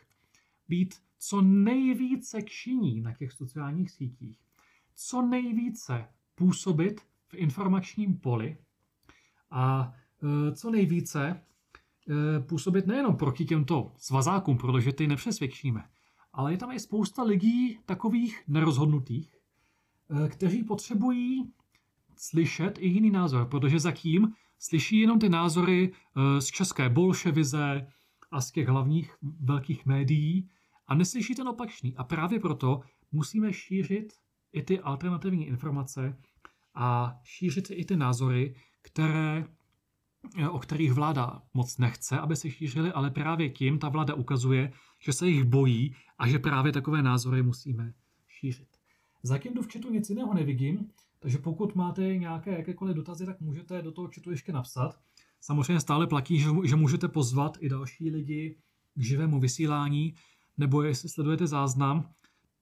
být co nejvíce činí na těch sociálních sítích, co nejvíce působit v informačním poli a e, co nejvíce e, působit nejenom proti těmto svazákům, protože ty nepřesvědčíme, ale je tam i spousta lidí takových nerozhodnutých, e, kteří potřebují slyšet i jiný názor, protože zatím slyší jenom ty názory z české bolševize a z těch hlavních velkých médií a neslyší ten opačný. A právě proto musíme šířit i ty alternativní informace a šířit i ty názory, které, eh, o kterých vláda moc nechce, aby se šířily, ale právě tím ta vláda ukazuje, že se jich bojí a že právě takové názory musíme šířit. Zatím do v chatu nic jiného nevidím, takže pokud máte nějaké jakékoliv dotazy, tak můžete do toho chatu ještě napsat. Samozřejmě stále platí, že, že můžete pozvat i další lidi k živému vysílání, nebo jestli sledujete záznam,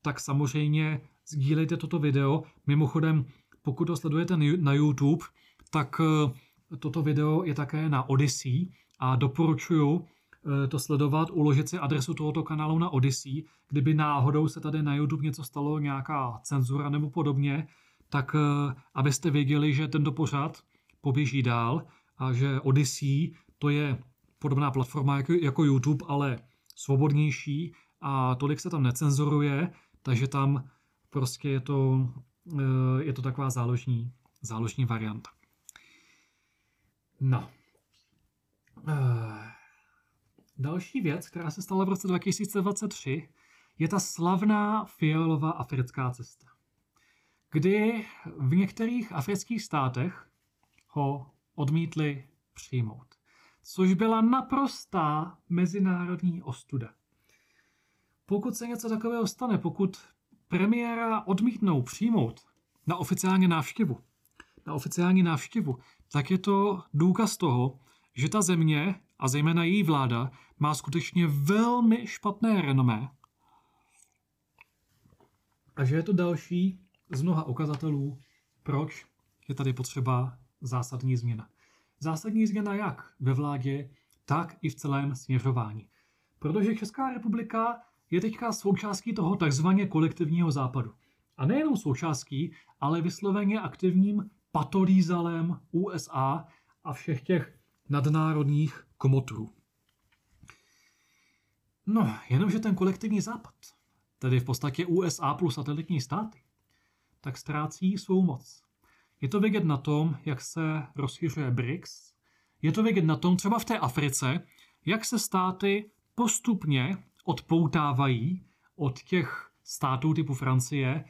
tak samozřejmě sdílejte toto video. Mimochodem, pokud to sledujete na YouTube, tak eh, toto video je také na Odyssey a doporučuji eh, to sledovat, uložit si adresu tohoto kanálu na Odyssey. Kdyby náhodou se tady na YouTube něco stalo, nějaká cenzura nebo podobně, tak eh, abyste věděli, že tento pořad poběží dál a že Odyssey to je podobná platforma jako, jako YouTube, ale svobodnější a tolik se tam necenzuruje, takže tam prostě je to, eh, je to taková záložní, záložní varianta. No. Eh, další věc, která se stala v roce 2023, je ta slavná fialová africká cesta, kdy v některých afrických státech ho odmítli přijmout, což byla naprostá mezinárodní ostuda. Pokud se něco takového stane, pokud premiéra odmítnou přijmout na oficiální návštěvu, na oficiální návštěvu, tak je to důkaz toho, že ta země a zejména její vláda má skutečně velmi špatné renomé a že je to další z mnoha ukazatelů, proč je tady potřeba zásadní změna. Zásadní změna jak ve vládě, tak i v celém směřování. Protože Česká republika je teďka součástí toho takzvaně kolektivního západu. A nejenom součástí, ale vysloveně aktivním patolízalem USA a všech těch nadnárodních komotrů. No, jenomže ten kolektivní západ, tedy v podstatě USA plus satelitní státy, tak ztrácí svou moc. Je to vidět na tom, jak se rozšiřuje BRICS, je to vidět na tom třeba v té Africe, jak se státy postupně odpoutávají od těch států typu Francie,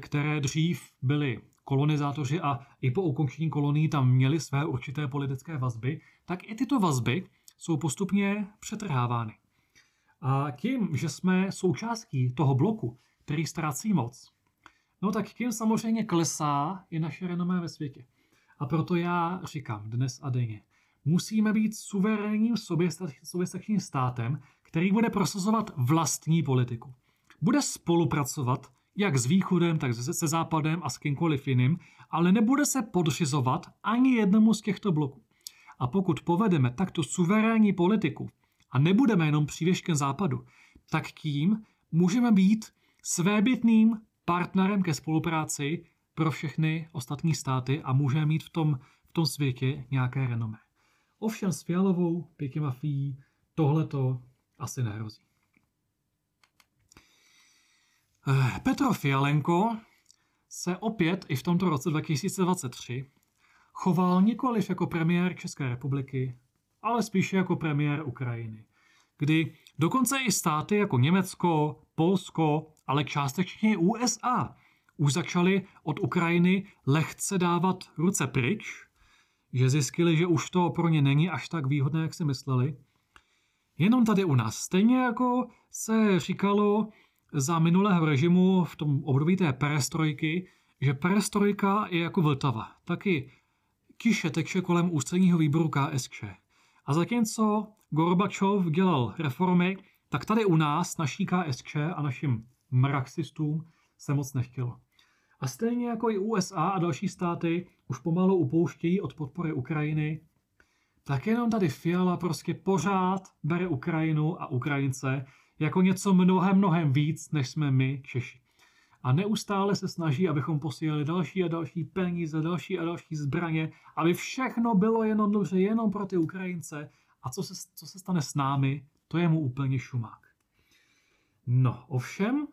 které dřív byly kolonizátoři a i po ukončení kolonií tam měli své určité politické vazby, tak i tyto vazby jsou postupně přetrhávány. A tím, že jsme součástí toho bloku, který ztrácí moc, no tak tím samozřejmě klesá i naše renomé ve světě. A proto já říkám dnes a denně, musíme být suverénním soběstačným státem, který bude prosazovat vlastní politiku. Bude spolupracovat jak s východem, tak se západem a s kýmkoliv jiným, ale nebude se podřizovat ani jednomu z těchto bloků. A pokud povedeme takto suverénní politiku a nebudeme jenom přívěškem západu, tak tím můžeme být svébytným partnerem ke spolupráci pro všechny ostatní státy a můžeme mít v tom, v tom světě nějaké renomé. Ovšem s Fialovou, pěkně mafií, tohleto asi nehrozí. Eh, Petro Fialenko se opět i v tomto roce 2023 choval nikoliv jako premiér České republiky, ale spíše jako premiér Ukrajiny, kdy dokonce i státy jako Německo, Polsko, ale částečně USA už začaly od Ukrajiny lehce dávat ruce pryč, že zjistili, že už to pro ně není až tak výhodné, jak si mysleli, Jenom tady u nás. Stejně jako se říkalo za minulého režimu v tom období té perestrojky, že perestrojka je jako Vltava. Taky kiše teče kolem ústředního výboru KSČ. A zatímco Gorbačov dělal reformy, tak tady u nás, naší KSČ a našim marxistům se moc nechtělo. A stejně jako i USA a další státy už pomalu upouštějí od podpory Ukrajiny, tak jenom tady Fiala prostě pořád bere Ukrajinu a Ukrajince jako něco mnohem, mnohem víc, než jsme my Češi. A neustále se snaží, abychom posílali další a další peníze, další a další zbraně, aby všechno bylo jenom dobře, jenom pro ty Ukrajince. A co se, co se stane s námi, to je mu úplně šumák. No, ovšem,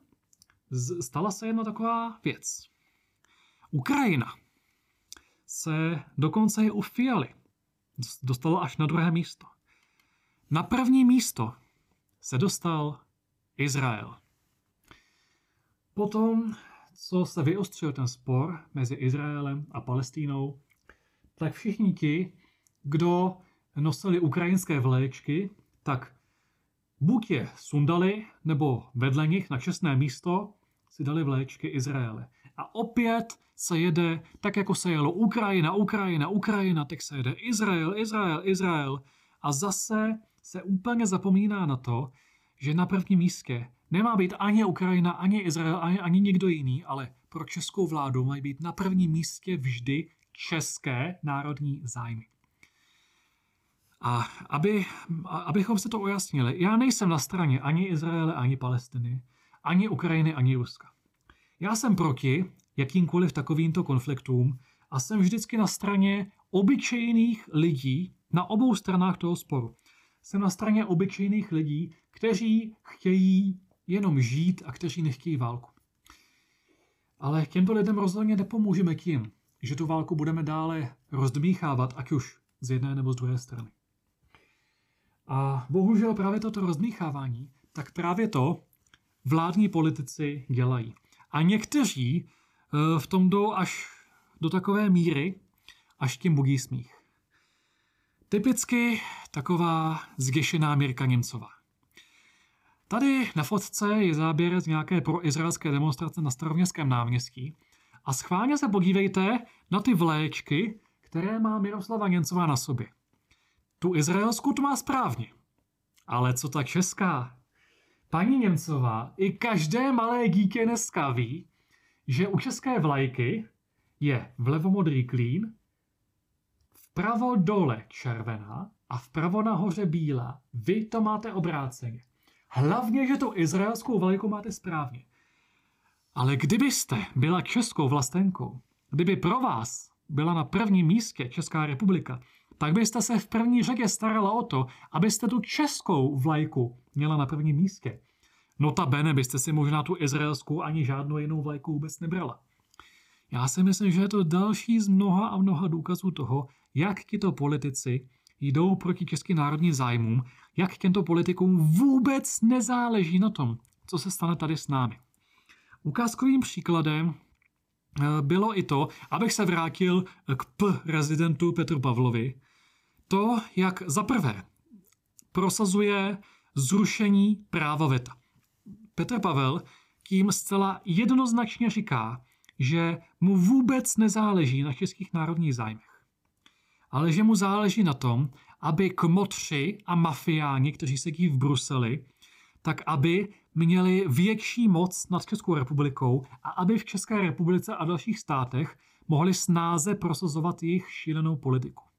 stala se jedna taková věc. Ukrajina se dokonce i u Fialy dostala až na druhé místo. Na první místo se dostal Izrael. Potom, co se vyostřil ten spor mezi Izraelem a Palestínou, tak všichni ti, kdo nosili ukrajinské vléčky, tak buď je sundali, nebo vedle nich na čestné místo si dali vléčky Izraele. A opět se jede, tak jako se jelo Ukrajina, Ukrajina, Ukrajina, tak se jede Izrael, Izrael, Izrael. A zase se úplně zapomíná na to, že na prvním místě nemá být ani Ukrajina, ani Izrael, ani, ani nikdo jiný, ale pro českou vládu mají být na prvním místě vždy české národní zájmy. A aby, abychom se to ujasnili, já nejsem na straně ani Izraele, ani Palestiny, ani Ukrajiny, ani Ruska. Já jsem proti jakýmkoliv takovýmto konfliktům a jsem vždycky na straně obyčejných lidí na obou stranách toho sporu. Jsem na straně obyčejných lidí, kteří chtějí jenom žít a kteří nechtějí válku. Ale těmto lidem rozhodně nepomůžeme tím, že tu válku budeme dále rozdmíchávat, ať už z jedné nebo z druhé strany. A bohužel právě toto rozdmíchávání, tak právě to vládní politici dělají. A někteří eh, v tom jdou až do takové míry, až tím bugí smích. Typicky taková zděšená Mirka Němcová. Tady na fotce je záběr z nějaké proizraelské demonstrace na staroměstském náměstí a schválně se podívejte na ty vléčky, které má Miroslava Němcová na sobě. Tu izraelskou to má správně. Ale co ta česká? Paní Němcová i každé malé dítě dneska ví, že u české vlajky je vlevomodrý klín, vpravo dole červená a vpravo nahoře bílá. Vy to máte obráceně. Hlavně, že tu izraelskou vlajku máte správně. Ale kdybyste byla českou vlastenkou, kdyby pro vás byla na prvním místě Česká republika, tak byste se v první řadě starala o to, abyste tu českou vlajku měla na prvním místě. Notabene byste si možná tu izraelskou ani žádnou jinou vlajku vůbec nebrala. Já si myslím, že je to další z mnoha a mnoha důkazů toho, jak tito politici jdou proti českým národním zájmům, jak těmto politikům vůbec nezáleží na tom, co se stane tady s námi. Ukázkovým příkladem eh, bylo i to, abych se vrátil k P rezidentu Petru Pavlovi, to, jak za prvé prosazuje zrušení práva VETA. Petr Pavel tím zcela jednoznačně říká, že mu vůbec nezáleží na českých národních zájmech, ale že mu záleží na tom, aby kmotři a mafiáni, kteří sedí v Bruseli, tak aby měli větší moc nad Českou republikou a aby v České republice a dalších státech mohli snáze prosazovat jejich šílenou politiku.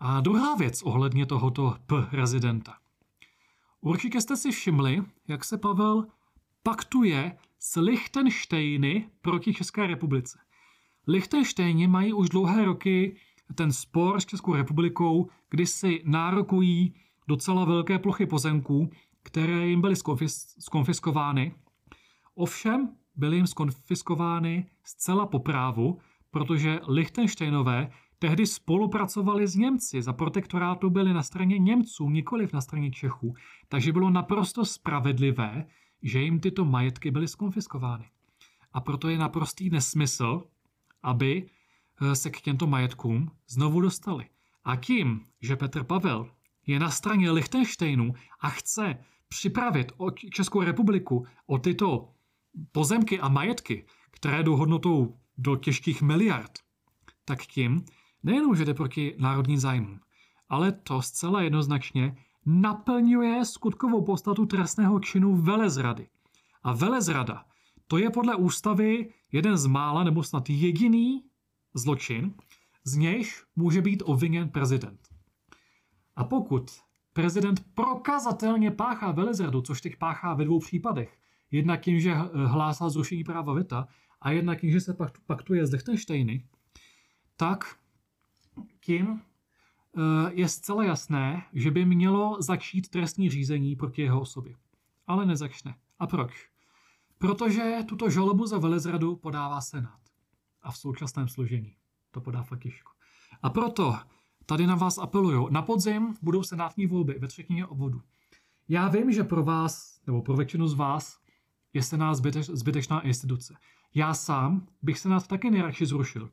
A druhá věc ohledně tohoto P rezidenta. Určitě jste si všimli, jak se Pavel paktuje s Lichtenštejny proti České republice. Lichtenštejni mají už dlouhé roky ten spor s Českou republikou, kdy si nárokují docela velké plochy pozemků, které jim byly skonfiskovány. Ovšem byly jim skonfiskovány zcela po právu, protože Lichtensteinové tehdy spolupracovali s Němci. Za protektorátu byli na straně Němců, nikoliv na straně Čechů. Takže bylo naprosto spravedlivé, že jim tyto majetky byly skonfiskovány. A proto je naprostý nesmysl, aby eh, se k těmto majetkům znovu dostali. A tím, že Petr Pavel je na straně Lichtensteinu a chce připravit Českou republiku o tyto pozemky a majetky, které jdou hodnotou do těžkých miliard, tak tím nejenom, že jde proti národním zájmům, ale to zcela jednoznačně naplňuje skutkovou podstatu trestného činu velezrady. A velezrada, to je podle ústavy jeden z mála nebo snad jediný zločin, z nějž může být obviněn prezident. A pokud prezident prokazatelně páchá velezradu, což teď páchá ve dvou případech, jednak tím, že hlásá zrušení práva VETA a jednak tím, že se paktuje s Lichtensteiny, tak tím eh, je zcela jasné, že by mělo začít trestní řízení proti jeho osobě. Ale nezačne. A proč? Protože tuto žalobu za velezradu podává Senát. A v současném složení. To podá fakt. A proto tady na vás apeluju. Na podzim budou senátní volby ve třetině obvodu. Já vím, že pro vás, nebo pro většinu z vás, je Senát zbyteč, zbytečná instituce. Já sám bych Senát taky nejradši zrušil.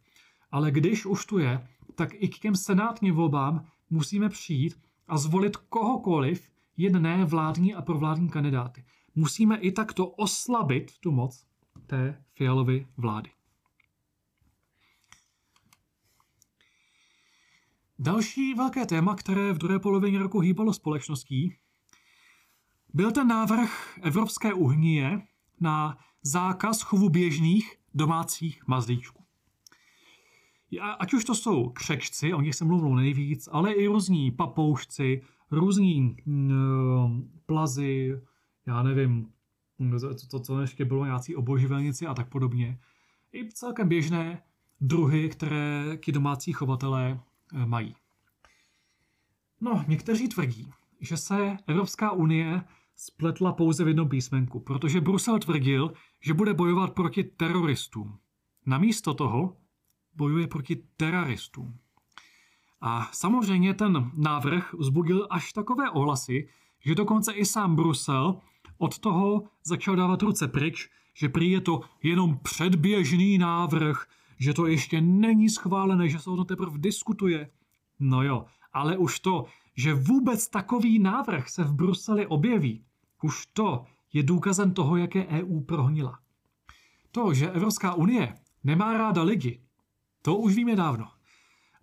Ale když už tu je, tak i k těm senátním volbám musíme přijít a zvolit kohokoliv, jen ne vládní a provládní kandidáty. Musíme i takto oslabit tu moc té Fialovy vlády. Další velké téma, které v druhé polovině roku hýbalo společností, byl ten návrh Evropské unie na zákaz chovu běžných domácích mazlíčků. Ať už to jsou křečci, o nich se mluvilo nejvíc, ale i různí papoušci, různí mm, plazy, já nevím, co, co ještě bylo, nějací oboživelnici a tak podobně. I celkem běžné druhy, které ti domácí chovatelé eh, mají. No, někteří tvrdí, že se Evropská unie spletla pouze v jednom písmenku, protože Brusel tvrdil, že bude bojovat proti teroristům. Namísto toho bojuje proti teroristům. A samozřejmě ten návrh vzbudil až takové ohlasy, že dokonce i sám Brusel od toho začal dávat ruce pryč, že prý je to jenom předběžný návrh, že to ještě není schválené, že se o to teprve diskutuje. No jo, ale už to, že vůbec takový návrh se v Bruseli objeví, už to je důkazem toho, jak je EU prohnila. To, že Evropská unie nemá ráda lidi, to už víme dávno.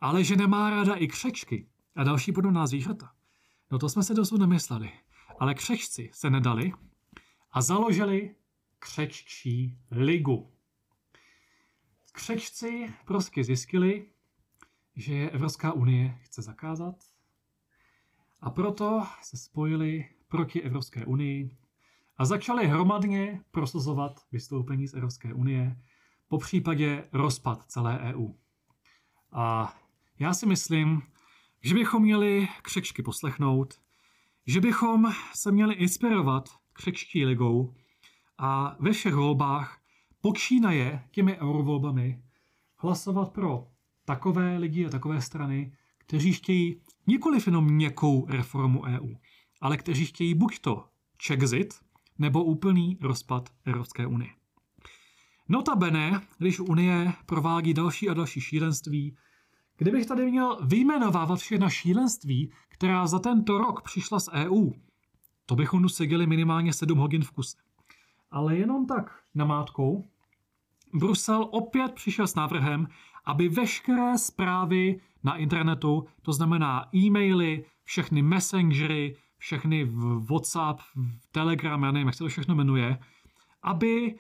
Ale že nemá ráda i křečky a další podobná zvířata, no to jsme se dosud nemysleli. Ale křečci se nedali a založili křeččí ligu. Křečci prostě zjistili, že Evropská unie chce zakázat a proto se spojili proti Evropské unii a začali hromadně prosazovat vystoupení z Evropské unie, po případě rozpad celé EU. A já si myslím, že bychom měli křečky poslechnout, že bychom se měli inspirovat křečtí ligou a ve všech volbách počínaje těmi eurovolbami hlasovat pro takové lidi a takové strany, kteří chtějí nikoliv jenom měkkou reformu EU, ale kteří chtějí buď to Czexit, nebo úplný rozpad Evropské unie. Notabene, když Unie provádí další a další šílenství, kdybych tady měl vyjmenovávat všechna šílenství, která za tento rok přišla z EU, to bychom tu seděli minimálně 7 hodin v kuse. Ale jenom tak namátkou, Brusel opět přišel s návrhem, aby veškeré zprávy na internetu, to znamená e-maily, všechny messengery, všechny WhatsApp, Telegram, já nevím, jak se to všechno jmenuje, aby,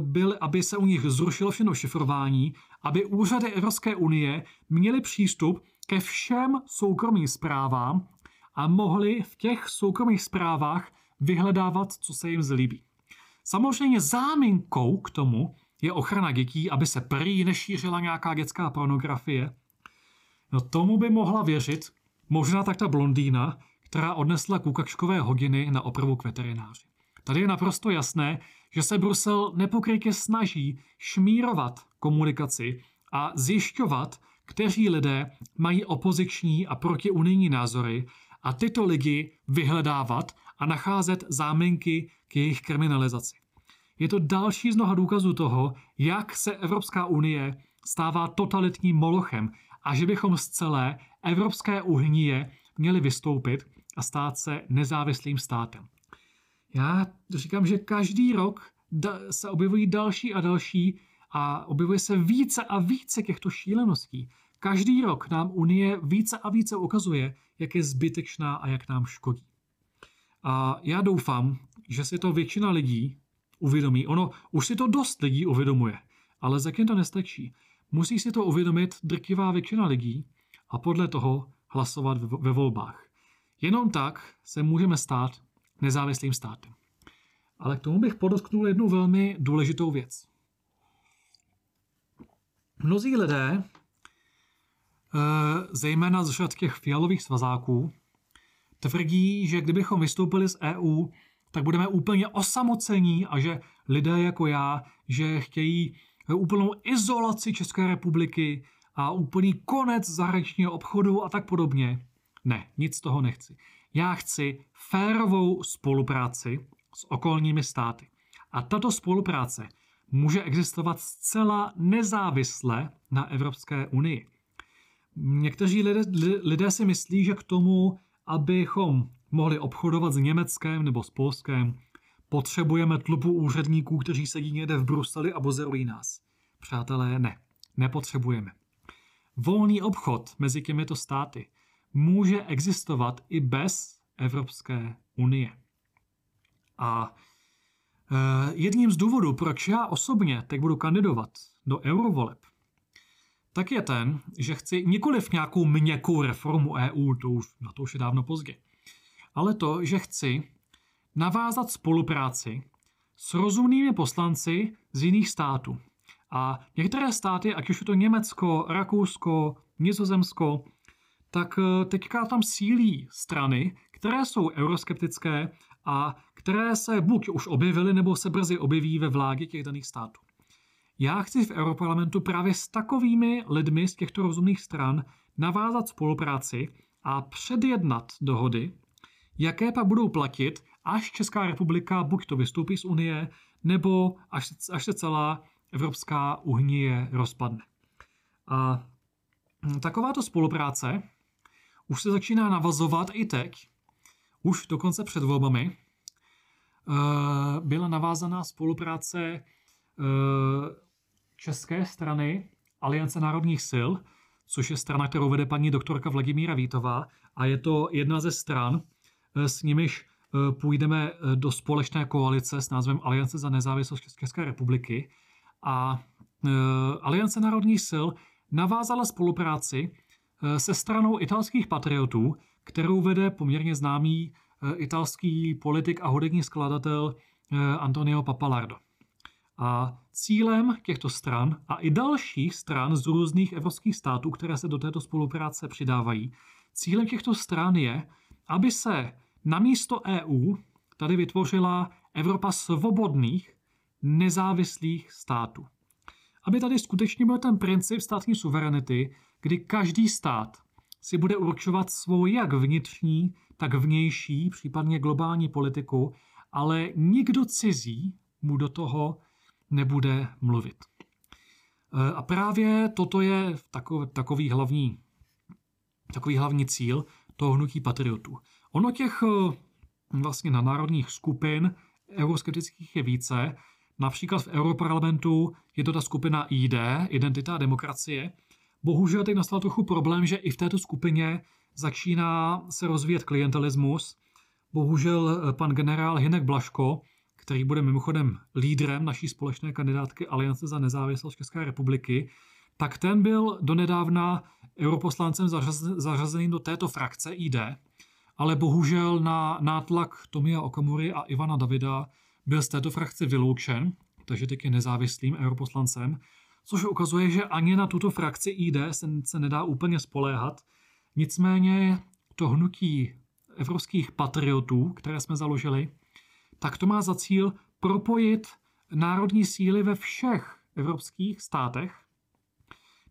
byl, aby se u nich zrušilo všechno šifrování, aby úřady Evropské unie měly přístup ke všem soukromým zprávám a mohli v těch soukromých zprávách vyhledávat, co se jim zlíbí. Samozřejmě záminkou k tomu je ochrana dětí, aby se prý nešířila nějaká dětská pornografie. No tomu by mohla věřit možná tak ta blondýna, která odnesla kukakškové hodiny na opravu k veterináři. Tady je naprosto jasné, že se Brusel nepokrytě snaží šmírovat komunikaci a zjišťovat, kteří lidé mají opoziční a protiunijní názory a tyto lidi vyhledávat a nacházet záminky k jejich kriminalizaci. Je to další z mnoha důkazů toho, jak se Evropská unie stává totalitním molochem a že bychom z celé Evropské unie měli vystoupit a stát se nezávislým státem. Já říkám, že každý rok se objevují další a další a objevuje se více a více těchto šíleností. Každý rok nám Unie více a více ukazuje, jak je zbytečná a jak nám škodí. A já doufám, že si to většina lidí uvědomí. Ono už si to dost lidí uvědomuje, ale zatím to nestačí. Musí si to uvědomit drtivá většina lidí a podle toho hlasovat ve volbách. Jenom tak se můžeme stát nezávislým státem. Ale k tomu bych podotknul jednu velmi důležitou věc. Mnozí lidé, eh, zejména z řad těch fialových svazáků, tvrdí, že kdybychom vystoupili z EU, tak budeme úplně osamocení a že lidé jako já, že chtějí úplnou izolaci České republiky a úplný konec zahraničního obchodu a tak podobně. Ne, nic z toho nechci. Já chci férovou spolupráci s okolními státy. A tato spolupráce může existovat zcela nezávisle na Evropské unii. Někteří lidé, lidé si myslí, že k tomu, abychom mohli obchodovat s Německem nebo s Polskem, potřebujeme tlupu úředníků, kteří sedí někde v Bruseli a bozerují nás. Přátelé, ne, nepotřebujeme. Volný obchod mezi těmito státy může existovat i bez Evropské unie. A e, jedním z důvodů, proč já osobně teď budu kandidovat do eurovoleb, tak je ten, že chci nikoliv nějakou měkkou reformu EU, to už, na to už je dávno pozdě, ale to, že chci navázat spolupráci s rozumnými poslanci z jiných států. A některé státy, ať už je to Německo, Rakousko, Nizozemsko, tak eh, teďka tam sílí strany, které jsou euroskeptické a které se buď už objevily, nebo se brzy objeví ve vládě těch daných států. Já chci v Europarlamentu právě s takovými lidmi z těchto rozumných stran navázat spolupráci a předjednat dohody, jaké pak budou platit, až Česká republika buď to vystoupí z Unie, nebo až, až se celá Evropská unie rozpadne. A takováto spolupráce už se začíná navazovat i teď. Už dokonce před volbami eh, byla navázaná spolupráce eh, české strany Aliance národních sil, což je strana, kterou vede paní doktorka Vladimíra Vítová a je to jedna ze stran, eh, s nimiž půjdeme do společné koalice s názvem Aliance za nezávislost České republiky a Aliance národních sil navázala spolupráci se stranou italských patriotů, kterou vede poměrně známý eh, italský politik a hudební skladatel eh, Antonio Papalardo. A cílem těchto stran a i dalších stran z různých evropských států, které se do této spolupráce přidávají, cílem těchto stran je, aby se na místo EU tady vytvořila Evropa svobodných, nezávislých států. Aby tady skutečně byl ten princip státní suverenity, kdy každý stát si bude určovat svou jak vnitřní, tak vnější, případně globální politiku, ale nikdo cizí mu do toho nebude mluvit. E, a právě toto je takový, hlavní, takový hlavní cíl toho hnutí patriotů. Ono těch e, vlastně na národních skupin euroskeptických je více. Například v Europarlamentu je to ta skupina ID, Identita a demokracie, Bohužel teď nastal trochu problém, že i v této skupině začíná se rozvíjet klientelismus. Bohužel eh, pan generál Hinek Blaško, který bude mimochodem lídrem naší společné kandidátky Aliance za nezávislost České republiky, tak ten byl donedávna europoslancem zařazeným do této frakce ID, ale bohužel na nátlak Tomia Okamury a Ivana Davida byl z této frakce vyloučen, takže teď je nezávislým europoslancem což ukazuje, že ani na tuto frakci ID se, se nedá úplně spoléhat. Nicméně to hnutí evropských patriotů, které jsme založili, tak to má za cíl propojit národní síly ve všech evropských státech,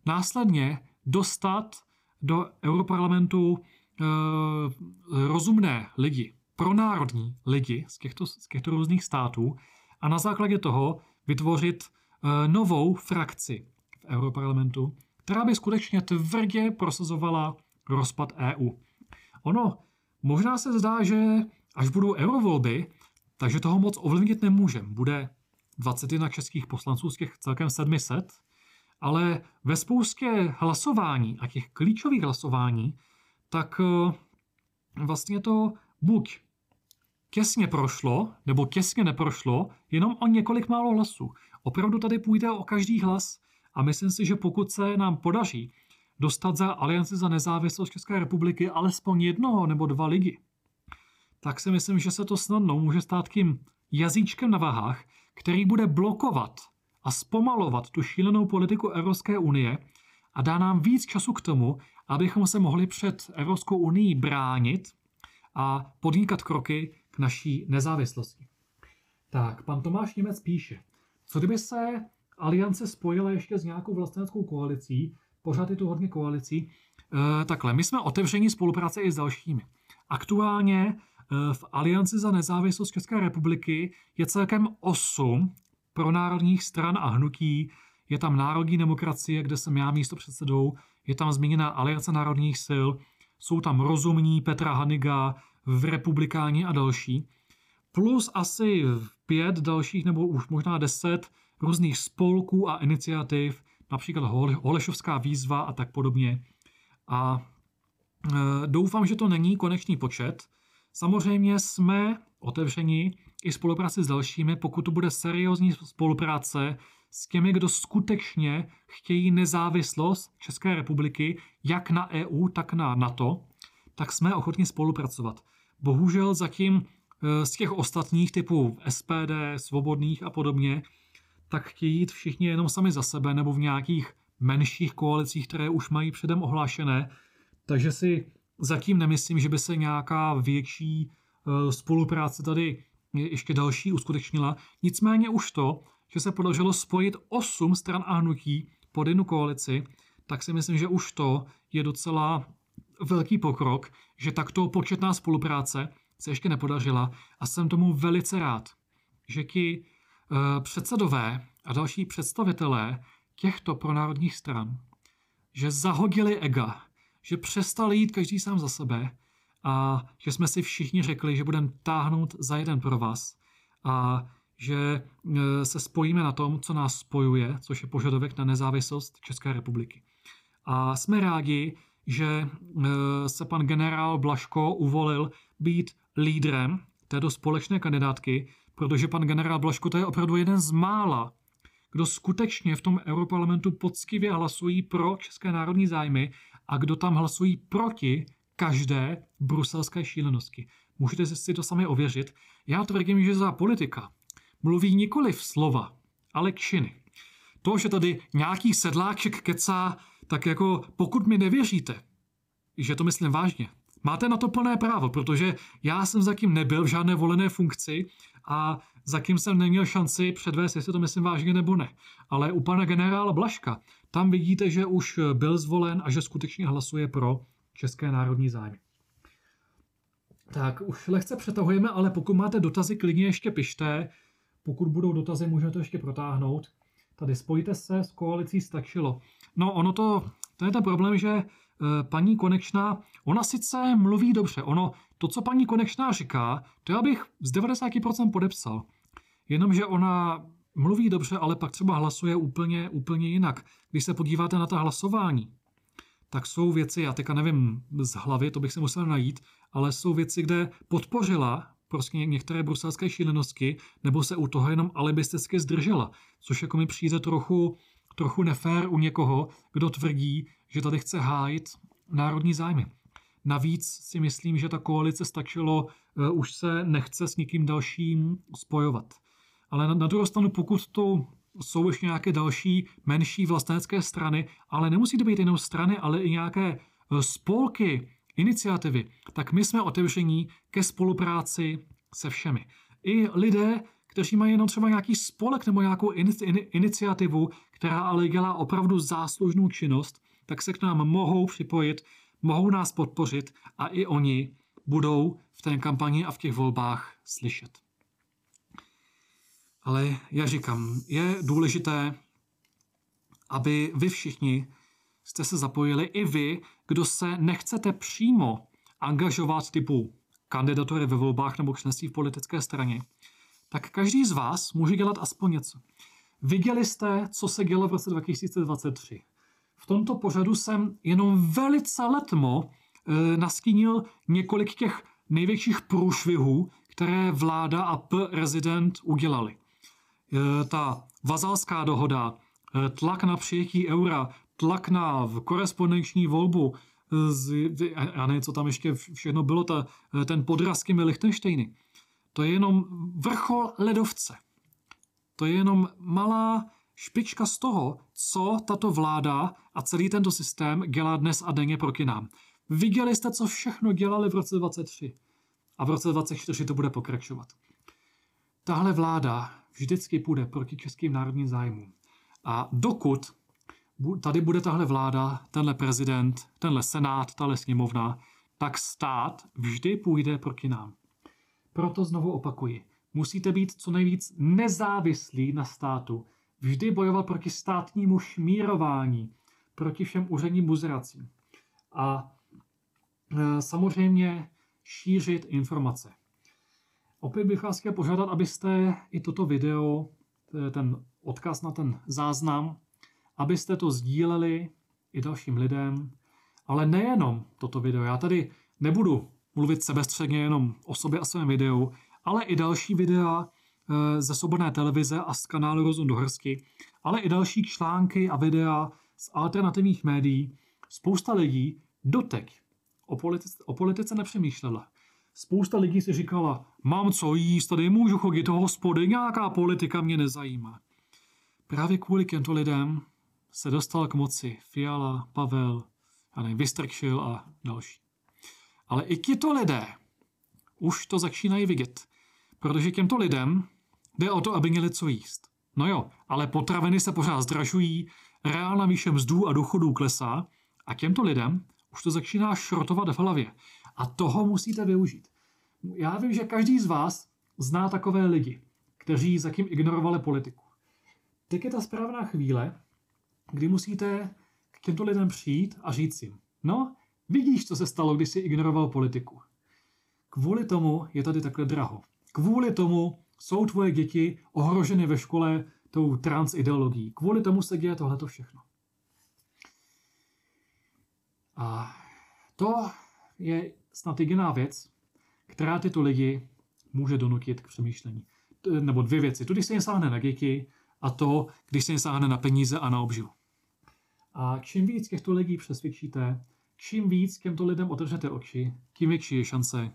následně dostat do Europarlamentu e, rozumné lidi, pronárodní lidi z těchto, z těchto různých států a na základě toho vytvořit novou frakci v Europarlamentu, která by skutečně tvrdě prosazovala rozpad EU. Ono možná se zdá, že až budou eurovolby, takže toho moc ovlivnit nemůžeme. Bude 21 českých poslanců z těch celkem 700, ale ve spoustě hlasování a těch klíčových hlasování, tak eh, vlastně to buď těsně prošlo, nebo těsně neprošlo, jenom o několik málo hlasů. Opravdu tady půjde o každý hlas a myslím si, že pokud se nám podaří dostat za Alianci za nezávislost České republiky alespoň jednoho nebo dva ligy, tak si myslím, že se to snadno může stát tím jazyčkem na váhách, který bude blokovat a zpomalovat tu šílenou politiku Evropské unie a dá nám víc času k tomu, abychom se mohli před Evropskou unii bránit a podnikat kroky k naší nezávislosti. Tak, pan Tomáš Němec píše, co kdyby se aliance spojila ještě s nějakou vlasteneckou koalicí, pořád je tu hodně koalicí, e, takhle, my jsme otevření spolupráce i s dalšími. Aktuálně e, v Alianci za nezávislost České republiky je celkem 8 pronárodních stran a hnutí. Je tam Národní demokracie, kde jsem já místo předsedou, je tam zmíněna Aliance národních sil, jsou tam rozumní Petra Haniga, v republikáni a další, plus asi pět dalších nebo už možná deset různých spolků a iniciativ, například Holešovská výzva a tak podobně. A e, doufám, že to není konečný počet. Samozřejmě jsme otevřeni i spolupráci s dalšími, pokud to bude seriózní spolupráce s těmi, kdo skutečně chtějí nezávislost České republiky, jak na EU, tak na NATO, tak jsme ochotni spolupracovat. Bohužel zatím z těch ostatních typů SPD, svobodných a podobně, tak chtějí jít všichni jenom sami za sebe nebo v nějakých menších koalicích, které už mají předem ohlášené. Takže si zatím nemyslím, že by se nějaká větší e, spolupráce tady ještě další uskutečnila. Nicméně už to, že se podařilo spojit osm stran a hnutí pod jednu koalici, tak si myslím, že už to je docela velký pokrok, že takto početná spolupráce se ještě nepodařila a jsem tomu velice rád, že ti uh, předsedové a další představitelé těchto pronárodních stran, že zahodili ega, že přestali jít každý sám za sebe a že jsme si všichni řekli, že budeme táhnout za jeden pro vás a že e, se spojíme na tom, co nás spojuje, což je požadavek na nezávislost České republiky. A jsme rádi, že e, se pan generál Blaško uvolil být lídrem této společné kandidátky, protože pan generál Blaško to je opravdu jeden z mála, kdo skutečně v tom Europarlamentu poctivě hlasují pro české národní zájmy a kdo tam hlasují proti každé bruselské šílenosti. Můžete si to sami ověřit. Já tvrdím, že za politika mluví nikoli v slova, ale činy. To, že tady nějaký sedláček kecá, tak jako pokud mi nevěříte, že to myslím vážně, máte na to plné právo, protože já jsem zatím nebyl v žádné volené funkci a zatím jsem neměl šanci předvést, jestli to myslím vážně nebo ne. Ale u pana generála Blaška, tam vidíte, že už byl zvolen a že skutečně hlasuje pro české národní zájmy. Tak už lehce přetahujeme, ale pokud máte dotazy, klidně ještě pište. Pokud budou dotazy, můžete to ještě protáhnout. Tady spojte se s koalicí stačilo. No ono to, to je ten problém, že paní Konečná, ona sice mluví dobře, ono, to, co paní Konečná říká, to já bych z 90% podepsal. Jenomže ona mluví dobře, ale pak třeba hlasuje úplně, úplně jinak. Když se podíváte na ta hlasování, tak jsou věci, já teďka nevím z hlavy, to bych se musel najít, ale jsou věci, kde podpořila prostě některé bruselské šílenosti, nebo se u toho jenom alibisticky zdržela, což jako mi přijde trochu, trochu nefér u někoho, kdo tvrdí, že tady chce hájit národní zájmy. Navíc si myslím, že ta koalice stačilo, uh, už se nechce s nikým dalším spojovat. Ale na, na druhou stranu, pokud to jsou ještě nějaké další menší vlastenecké strany, ale nemusí to být jenom strany, ale i nějaké e, spolky, iniciativy, tak my jsme otevření ke spolupráci se všemi. I lidé, kteří mají jenom třeba nějaký spolek nebo nějakou iniciativu, která ale dělá opravdu záslužnou činnost, tak se k nám mohou připojit, mohou nás podpořit a i oni budou v té kampani a v těch volbách slyšet. Ale já říkám, je důležité, aby vy všichni jste se zapojili, i vy, kdo se nechcete přímo angažovat typu kandidatury ve volbách nebo členství v politické straně, tak každý z vás může dělat aspoň něco. Viděli jste, co se dělo v roce 2023. V tomto pořadu jsem jenom velice letmo e, nastínil několik těch největších průšvihů, které vláda a prezident udělali. E, ta vazalská dohoda, e, tlak na přijetí eura, tlak na korespondenční volbu, z, já nevím, co tam ještě všechno bylo, ta, ten podraz těmi Lichtensteiny. To je jenom vrchol ledovce. To je jenom malá špička z toho, co tato vláda a celý tento systém dělá dnes a denně proti nám. Viděli jste, co všechno dělali v roce 23 a v roce 24 to bude pokračovat. Tahle vláda vždycky půjde proti českým národním zájmům. A dokud tady bude tahle vláda, tenhle prezident, tenhle senát, tahle sněmovna, tak stát vždy půjde proti nám. Proto znovu opakuji, musíte být co nejvíc nezávislí na státu, vždy bojovat proti státnímu šmírování, proti všem úředním buzeracím. A e, samozřejmě šířit informace. Opět bych vás chtěl požádat, abyste i toto video, ten odkaz na ten záznam, abyste to sdíleli i dalším lidem, ale nejenom toto video. Já tady nebudu mluvit sebestředně jenom o sobě a svém videu, ale i další videa ze Svobodné televize a z kanálu Rozum do hrsti, ale i další články a videa z alternativních médií. Spousta lidí doteď o politice, o politice nepřemýšlela. Spousta lidí si říkala, mám co jíst, tady můžu chodit do hospody, nějaká politika mě nezajímá. Právě kvůli těmto lidem se dostal k moci Fiala, Pavel, a Vystrkšil a další. Ale i tito lidé už to začínají vidět, protože těmto lidem jde o to, aby měli co jíst. No jo, ale potraviny se pořád zdražují, reálna výše mzdů a důchodů klesá a těmto lidem už to začíná šrotovat v hlavě. A toho musíte využít. Já vím, že každý z vás zná takové lidi, kteří zatím ignorovali politiku. Teď je ta správná chvíle, kdy musíte k těmto lidem přijít a říct jim, no, vidíš, co se stalo, když jsi ignoroval politiku. Kvůli tomu je tady takhle draho. Kvůli tomu jsou tvoje děti ohroženy ve škole tou transideologií. Kvůli tomu se děje tohleto všechno. A to je snad jediná věc, která tyto lidi může donutit k přemýšlení. Nebo dvě věci. To, když se jim sáhne na děti a to, když se jim sáhne na peníze a na obživu. A čím víc těchto lidí přesvědčíte, čím víc těmto lidem otevřete oči, tím větší je šance,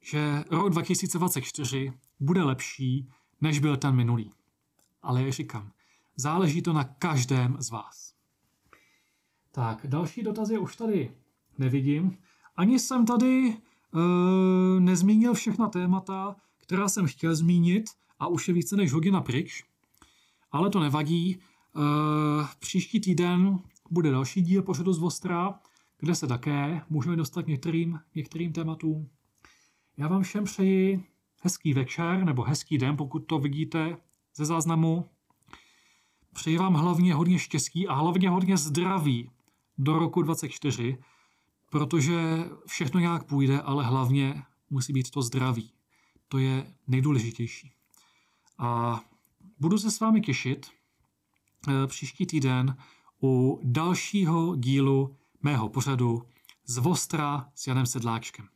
že rok 2024 bude lepší, než byl ten minulý. Ale jak říkám, záleží to na každém z vás. Tak, další dotazy už tady nevidím. Ani jsem tady e, nezmínil všechna témata, která jsem chtěl zmínit a už je více než hodina pryč. Ale to nevadí. E, příští týden bude další díl pořadu z Vostra, kde se také můžeme dostat některým, některým tématům. Já vám všem přeji hezký večer nebo hezký den, pokud to vidíte ze záznamu. Přeji vám hlavně hodně štěstí a hlavně hodně zdraví do roku 2024, protože všechno nějak půjde, ale hlavně musí být to zdraví. To je nejdůležitější. A budu se s vámi těšit eh, příští týden u dalšího dílu mého pořadu z Vostra s Janem Sedláčkem.